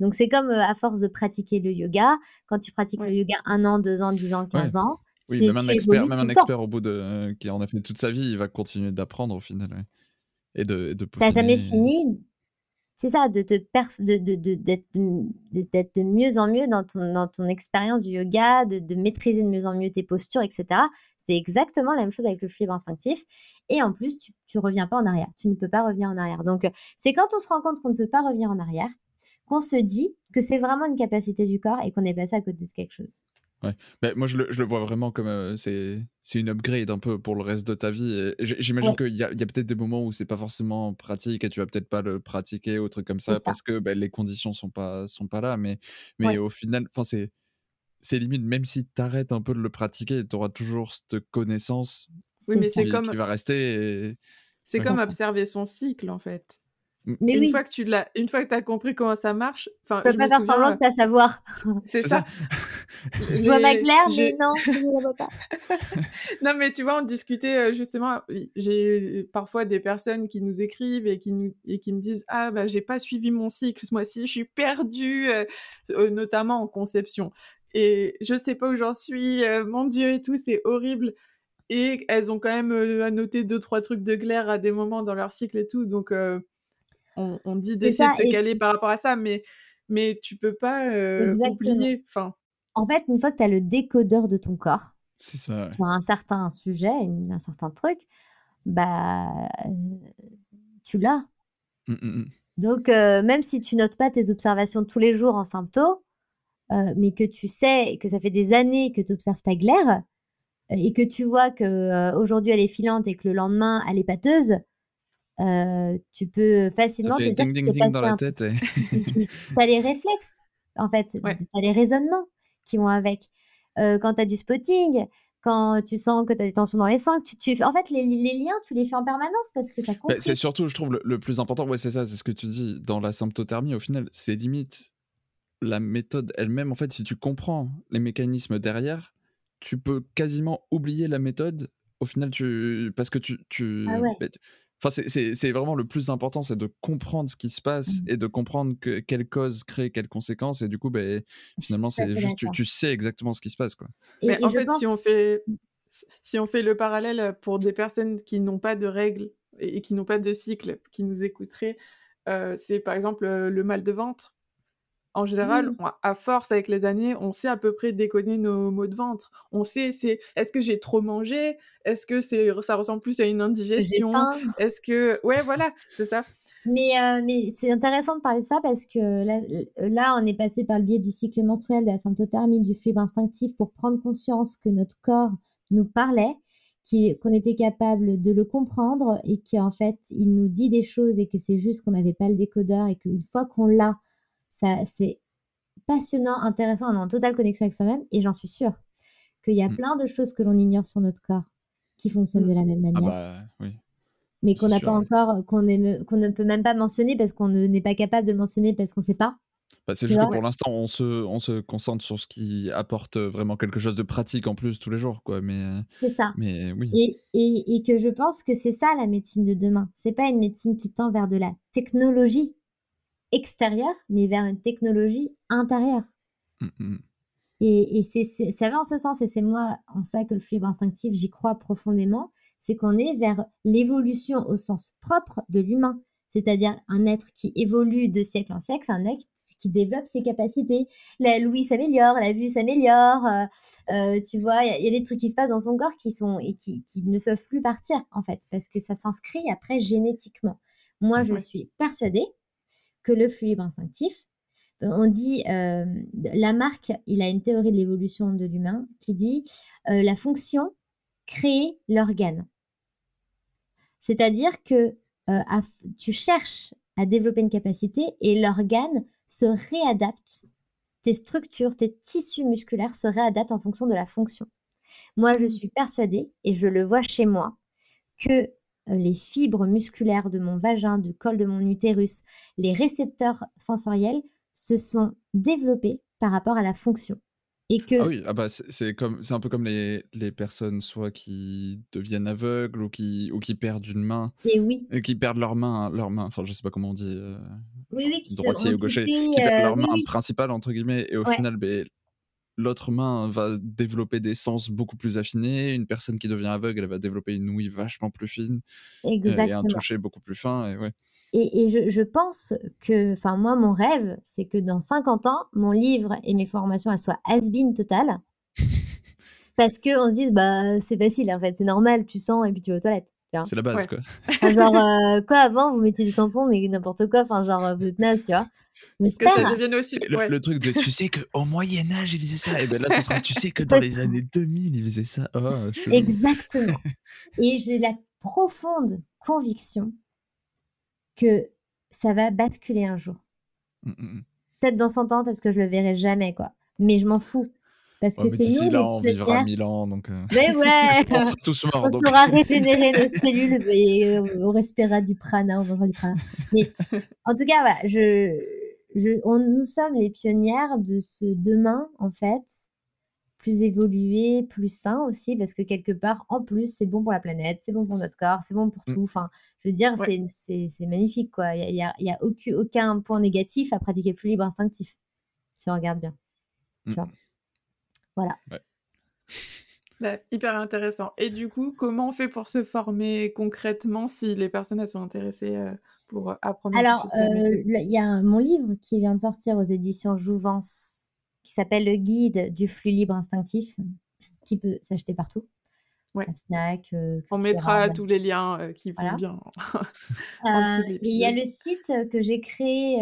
Donc c'est comme à force de pratiquer le yoga, quand tu pratiques le yoga un an, deux ans, dix ans, quinze ans. Oui, même un expert, même un expert au bout de qui en a fait toute sa vie, il va continuer d'apprendre au final. Et de, de T'as jamais fini c'est ça, de te de, de, d'être, de, mieux en mieux dans ton, dans ton expérience du yoga, de, maîtriser de mieux en mieux tes postures, etc. C'est exactement la même chose avec le fibre instinctif. Et en plus, tu ne reviens pas en arrière. Tu ne peux pas revenir en arrière. Donc, c'est quand on se rend compte qu'on ne peut pas revenir en arrière qu'on se dit que c'est vraiment une capacité du corps et qu'on est passé à côté de quelque chose. Ouais. Bah, moi, je le, je le, vois vraiment comme euh, c'est une upgrade un peu pour le reste de ta vie. J'imagine qu'il y a, y a peut-être des moments où c'est pas forcément pratique et tu vas peut-être pas le pratiquer ou truc comme ça, parce que bah, les conditions sont pas, sont pas là. Mais, mais au final, c'est c'est limite, même si tu arrêtes un peu de le pratiquer, tu auras toujours cette connaissance oui, mais c'est comme... qui va rester. C'est comme observer son cycle, en fait. Mais une, oui. fois que tu l'as, une fois que tu as compris comment ça marche, tu peux pas faire semblant de pas savoir. (laughs) C'est ça. je vois ma claire, mais non, je ne la vois pas. (laughs) non, mais tu vois, on discutait euh, justement. J'ai parfois des personnes qui nous écrivent et qui, nous, et qui me disent Ah, bah, j'ai pas suivi mon cycle ce mois-ci, je suis perdue, euh, euh, notamment en conception. Et je sais pas où j'en suis, mon Dieu et tout, c'est horrible. Et elles ont quand même annoté deux, trois trucs de glaire à des moments dans leur cycle et tout. Donc, on, dit d'essayer de se caler par rapport à ça, mais, mais tu peux pas euh, oublier. Enfin... En fait, une fois que tu as le décodeur de ton corps, c'est ça, pour un certain sujet, un certain truc, bah, tu l'as. Mmh, mmh, mmh. Donc, même si tu notes pas tes observations tous les jours en symptômes, mais que tu sais que ça fait des années que tu observes ta glaire et que tu vois que aujourd'hui elle est filante et que le lendemain elle est pâteuse, euh, tu peux facilement te dire ding, ding, ding dans la tête. (laughs) tu as les réflexes, en fait. Tu as les raisonnements qui vont avec. Euh, quand tu as du spotting, quand tu sens que tu as des tensions dans les seins, tu, tu... en fait, les, les, liens, tu les fais en permanence parce que tu as bah, compris. c'est surtout, je trouve, le, plus important, ouais, c'est ça, c'est ce que tu dis, dans la symptothermie, au final, c'est limite la méthode elle-même. En fait, si tu comprends les mécanismes derrière, tu peux quasiment oublier la méthode. Au final, tu... parce que tu... tu... Ah ouais. Bah, Enfin, c'est vraiment le plus important, c'est de comprendre ce qui se passe mmh. et de comprendre que, quelle cause crée quelles conséquences. Et du coup, ben, finalement, c'est juste, tu, sais exactement ce qui se passe. Quoi. Mais en fait, si, on fait, si on fait le parallèle pour des personnes qui n'ont pas de règles et qui n'ont pas de cycle, qui nous écouteraient, euh, c'est par exemple le mal de ventre en général, à force avec les années, on sait à peu près déconner nos maux de ventre. On sait, c'est est-ce que j'ai trop mangé? Est-ce que c'est ça ressemble plus à une indigestion? Est-ce que ouais, voilà, c'est ça. Mais, euh, mais c'est intéressant de parler de ça parce que là, là, on est passé par le biais du cycle menstruel, de la symptothermie, du fibre instinctif pour prendre conscience que notre corps nous parlait, qu'on était capable de le comprendre et qu'en fait, il nous dit des choses et que c'est juste qu'on n'avait pas le décodeur et qu'une fois qu'on l'a, c'est passionnant, intéressant, on est en totale connexion avec soi-même et j'en suis sûre qu'il y a mmh. plein de choses que l'on ignore sur notre corps qui fonctionnent de la même ah manière. Ah bah, oui. Mais qu'on n'a pas encore, qu'on ne peut même pas mentionner parce qu'on n'est pas capable de le mentionner parce qu'on ne sait pas. Bah, c'est juste que pour l'instant, on se, on se concentre sur ce qui apporte vraiment quelque chose de pratique en plus tous les jours. quoi. Mais, c'est ça. Mais oui. Et, et, et, que je pense que c'est ça la médecine de demain. C'est pas une médecine qui tend vers de la technologie extérieure, mais vers une technologie intérieure. Mmh, mmh. Et, et c'est, ça va en ce sens, et c'est moi en ça que le fibre instinctif, j'y crois profondément, c'est qu'on est vers l'évolution au sens propre de l'humain, c'est-à-dire un être qui évolue de siècle en siècle, un être qui développe ses capacités. La l'ouïe s'améliore, la vue s'améliore, euh, euh, tu vois, il y, a des trucs qui se passent dans son corps qui sont et qui, qui ne peuvent plus partir en fait, parce que ça s'inscrit après génétiquement. Moi, je suis persuadée que le fluide instinctif. Euh, on dit, euh, Lamarck, il a une théorie de l'évolution de l'humain qui dit euh, la fonction crée l'organe. C'est-à-dire que tu cherches à développer une capacité et l'organe se réadapte. Tes structures, tes tissus musculaires se réadaptent en fonction de la fonction. Moi, je mmh. suis persuadée, et je le vois chez moi, que les fibres musculaires de mon vagin, du col de mon utérus, les récepteurs sensoriels se sont développés par rapport à la fonction. Et que... Ah oui, ah bah c'est un peu comme les, les, personnes soit qui deviennent aveugles ou qui ou qui perdent une main et oui. et qui perdent leur main leur main enfin je sais pas comment on dit euh, oui, oui, droitier ou gaucher qui perdent leur euh, main principale entre guillemets et au final ben, l'autre main va développer des sens beaucoup plus affinés. Une personne qui devient aveugle, elle va développer une ouïe vachement plus fine Exactement. et un toucher beaucoup plus fin. Et, ouais. et, et je, pense que, enfin moi, mon rêve, c'est que dans 50 ans, mon livre et mes formations, elles soient has-been total. (laughs) parce qu'on se dise, bah, c'est facile, en fait, c'est normal, tu sens et puis tu vas aux toilettes. C'est la base, quoi. genre, (laughs) euh, quoi, avant, vous mettiez du tampon, mais n'importe quoi. Enfin, genre, euh, vous êtes naze, tu vois. Que ça devienne aussi. Le, truc de tu sais qu'au Moyen-Âge, ils faisaient ça. Et ben là, ce sera tu sais que dans les années 2000, ils faisaient ça. Oh, Exactement. (laughs) Et j'ai la profonde conviction que ça va basculer un jour. Mmh, mmh, mmh. Peut-être dans 100 ans, peut-être que je le verrai jamais, quoi. Mais je m'en fous. Parce que c'est nous, là, on vivra 1000 ans, donc. Euh, mais (laughs) ouais, on sera tous morts. On saura régénérer (laughs) nos cellules et euh, on respirera du prana, on du prana. Mais en tout cas, voilà, je, je, on, nous sommes les pionnières de ce demain, en fait, plus évolué, plus sain aussi, parce que quelque part, en plus, c'est bon pour la planète, c'est bon pour notre corps, c'est bon pour mmh. tout. Enfin, je veux dire, c'est magnifique, quoi. Il n'y a, y a, aucun, aucun, point négatif à pratiquer le flux libre instinctif, si on regarde bien. Tu mmh. vois? Voilà. Bah, hyper intéressant. Et du coup, comment on fait pour se former concrètement si les personnes sont intéressées euh, pour euh, apprendre Alors, euh, il y a mon livre qui vient de sortir aux éditions Jouvence qui s'appelle Le guide du flux libre instinctif qui peut s'acheter partout. Ouais. on mettra tous les liens qui vont bien. (laughs) il y a le site que j'ai créé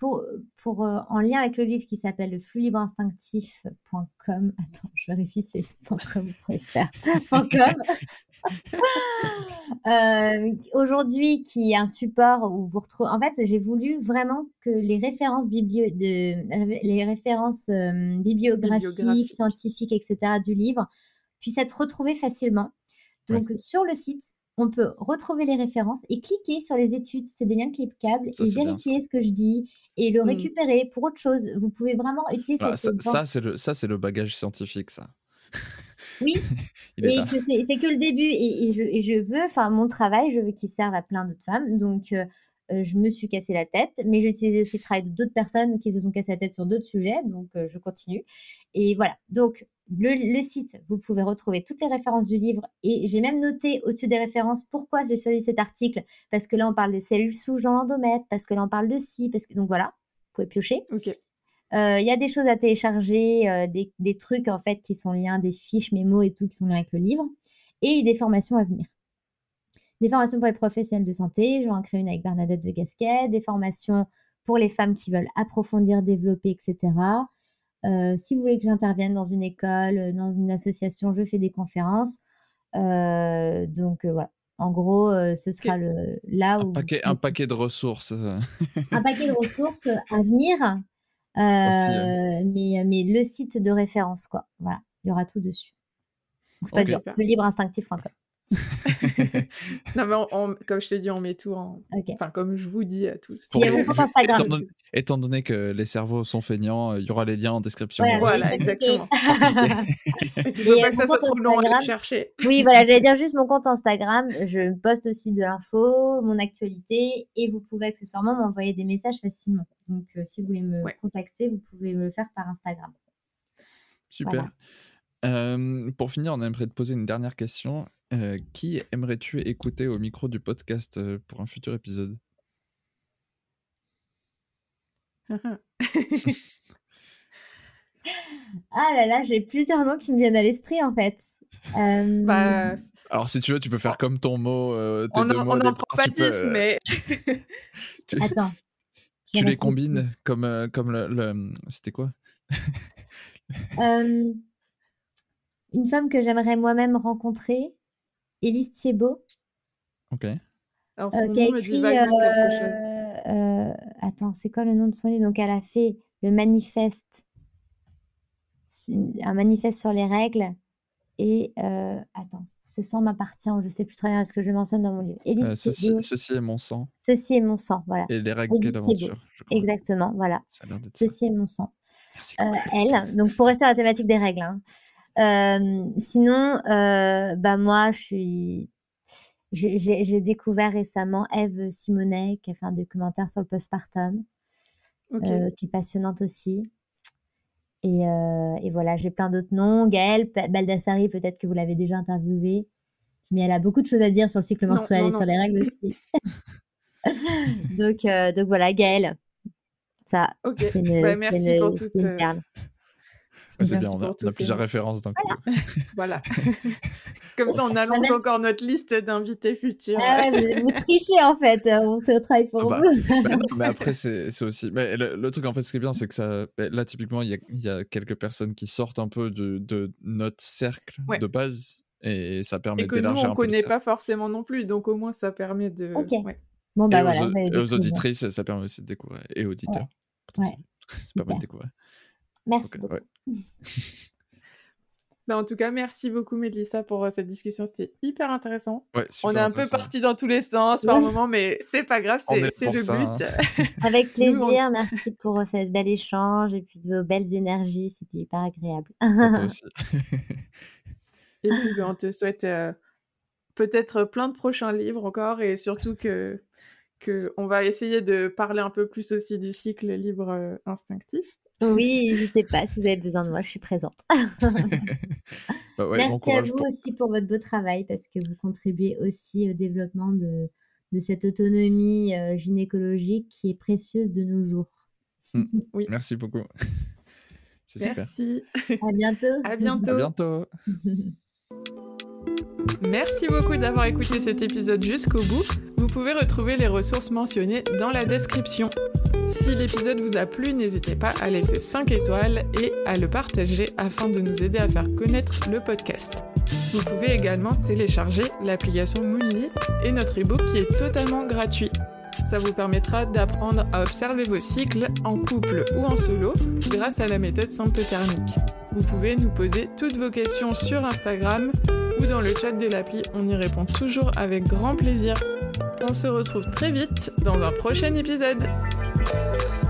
pour, pour, euh, en lien avec le livre qui s'appelle le flux libre instinctif.com. (laughs) Attends, je vérifie, c'est (laughs) .com (laughs) euh, Aujourd'hui, qui est un support où vous retrouvez. En fait, j'ai voulu vraiment que les références, biblio... de... les références euh, bibliographiques, scientifiques, etc. du livre puissent être retrouvées facilement. Donc, sur le site, on peut retrouver les références et cliquer sur les études. C'est des liens cliquables et vérifier ce que je dis et le mmh. récupérer pour autre chose. Vous pouvez vraiment utiliser bah, ça, ça c'est le, ça, c'est le bagage scientifique, ça. Oui, (laughs) et que c'est que le début. Et, je, veux, enfin, mon travail, je veux qu'il serve à plein d'autres femmes. Donc, euh, je me suis cassé la tête, mais j'ai utilisé aussi le travail d'autres personnes qui se sont cassées la tête sur d'autres sujets. Donc, euh, je continue. Et voilà. Donc, le, site, vous pouvez retrouver toutes les références du livre et j'ai même noté au-dessus des références pourquoi j'ai choisi cet article. Parce que là, on parle des cellules sous Jean l'endomètre, parce que là, on parle de ci, parce que donc voilà, vous pouvez piocher. Euh, il y a des choses à télécharger, euh, des, trucs en fait qui sont liés, des fiches, mémos et tout qui sont liés avec le livre, et des formations à venir. Des formations pour les professionnels de santé, j'en crée une avec Bernadette de Gasquet, des formations pour les femmes qui veulent approfondir, développer, etc. Euh, si vous voulez que j'intervienne dans une école, euh, dans une association, je fais des conférences. Euh, donc voilà. En gros, ce sera le, là où. Un paquet, un paquet de (laughs) ressources. un paquet de ressources à venir. mais, mais le site de référence, quoi. Voilà, il y aura tout dessus. C'est pas dur, le libreinstinctif.com. (laughs) non, mais comme je t'ai dit, on met tout en. Enfin, comme je vous dis à tous. Étant, donné, que les cerveaux sont feignants, il y aura les liens en description. voilà, exactement. (laughs) (laughs) Il faut pas que ça soit trop long à chercher. Oui, voilà, j'allais dire juste mon compte Instagram. Je poste aussi de l'info, mon actualité, et vous pouvez accessoirement m'envoyer des messages facilement. Donc, euh, si vous voulez me contacter, vous pouvez me le faire par Instagram. Super. Pour finir, on aimerait te poser une dernière question. Euh, qui aimerais-tu écouter au micro du podcast euh, pour un futur épisode? (laughs) Ah là là, j'ai plusieurs noms qui me viennent à l'esprit en fait. Bah, Alors si tu veux, tu peux faire comme ton mot. Euh, on n'en prend pas 10, mais. (laughs) Attends. Tu les combines comme, comme le. C'était quoi? Une femme que j'aimerais moi-même rencontrer. Élise Thiebaud. Ok. Alors, euh, son nom me dit vaguement quelque chose. Euh, euh, attends, c'est quoi le nom de son livre? Donc, elle a fait le manifeste, un manifeste sur les règles. Et attends, ce sang m'appartient, je ne sais plus très bien ce que je mentionne dans mon livre. Élise ceci, ceci, est mon sang. Ceci est mon sang, voilà. Et les règles de l'aventure. Exactement, voilà. Ceci est mon sang. Merci. elle, donc pour rester à la thématique des règles, hein, sinon, bah moi, je suis. J'ai découvert récemment Eve Simonet qui a fait un documentaire sur le postpartum, qui est passionnante aussi. Et, et voilà, j'ai plein d'autres noms. Gaëlle Baldassari, peut-être que vous l'avez déjà interviewée, mais elle a beaucoup de choses à dire sur le cycle menstruel et sur les règles aussi. (laughs) (laughs) donc, donc voilà, Gaëlle. Ça, Ok, bah, merci pour toute, c'est bien, on a, plusieurs références d'un coup. Voilà. (laughs) (laughs) Comme ça, on allonge encore notre liste d'invités futurs. Ah vous trichez en fait, on fait le travail pour ah bah, vous. Bah (laughs) mais après, c'est aussi. Mais le, truc, en fait, ce qui est bien, c'est que ça. Bah, là, typiquement, il y, a, quelques personnes qui sortent un peu de, notre cercle de base et ça permet d'élargir un peu. on connaît pas forcément non plus, donc au moins, ça permet de. Ok. Bon, bah et voilà. Aux, aux auditrices, ça permet aussi de découvrir. Et auditeurs. Ouais. C'est pas mal de découvrir. Merci beaucoup. (laughs) Bah, en tout cas, merci beaucoup Mélissa pour euh, cette discussion, c'était hyper intéressant. on est un peu parti dans tous les sens par moment, mais c'est pas grave, c'est le hein. but. (laughs) Avec plaisir, merci pour euh, ce bel échange et puis de vos belles énergies, c'était hyper agréable. (laughs) et puis bah, on te souhaite euh, peut-être plein de prochains livres encore et surtout que, que on va essayer de parler un peu plus aussi du cycle libre instinctif. Oui, (laughs) n'hésitez pas, si vous avez besoin de moi, je suis présente. (laughs) Bah Merci à vous aussi pour votre beau travail parce que vous contribuez aussi au développement de, de cette autonomie euh, gynécologique qui est précieuse de nos jours. Mmh. (laughs) Oui. Merci beaucoup. Merci. À bientôt. À bientôt. À bientôt. Merci beaucoup d'avoir écouté cet épisode jusqu'au bout. Vous pouvez retrouver les ressources mentionnées dans la description. Si l'épisode vous a plu, n'hésitez pas à laisser 5 étoiles et à le partager afin de nous aider à faire connaître le podcast. Vous pouvez également télécharger l'application Moonly et notre ebook qui est totalement gratuit. Ça vous permettra d'apprendre à observer vos cycles en couple ou en solo grâce à la méthode symptothermique. Vous pouvez nous poser toutes vos questions sur Instagram ou dans le chat de l'appli, on y répond toujours avec grand plaisir. On se retrouve très vite dans un prochain épisode. Thank you.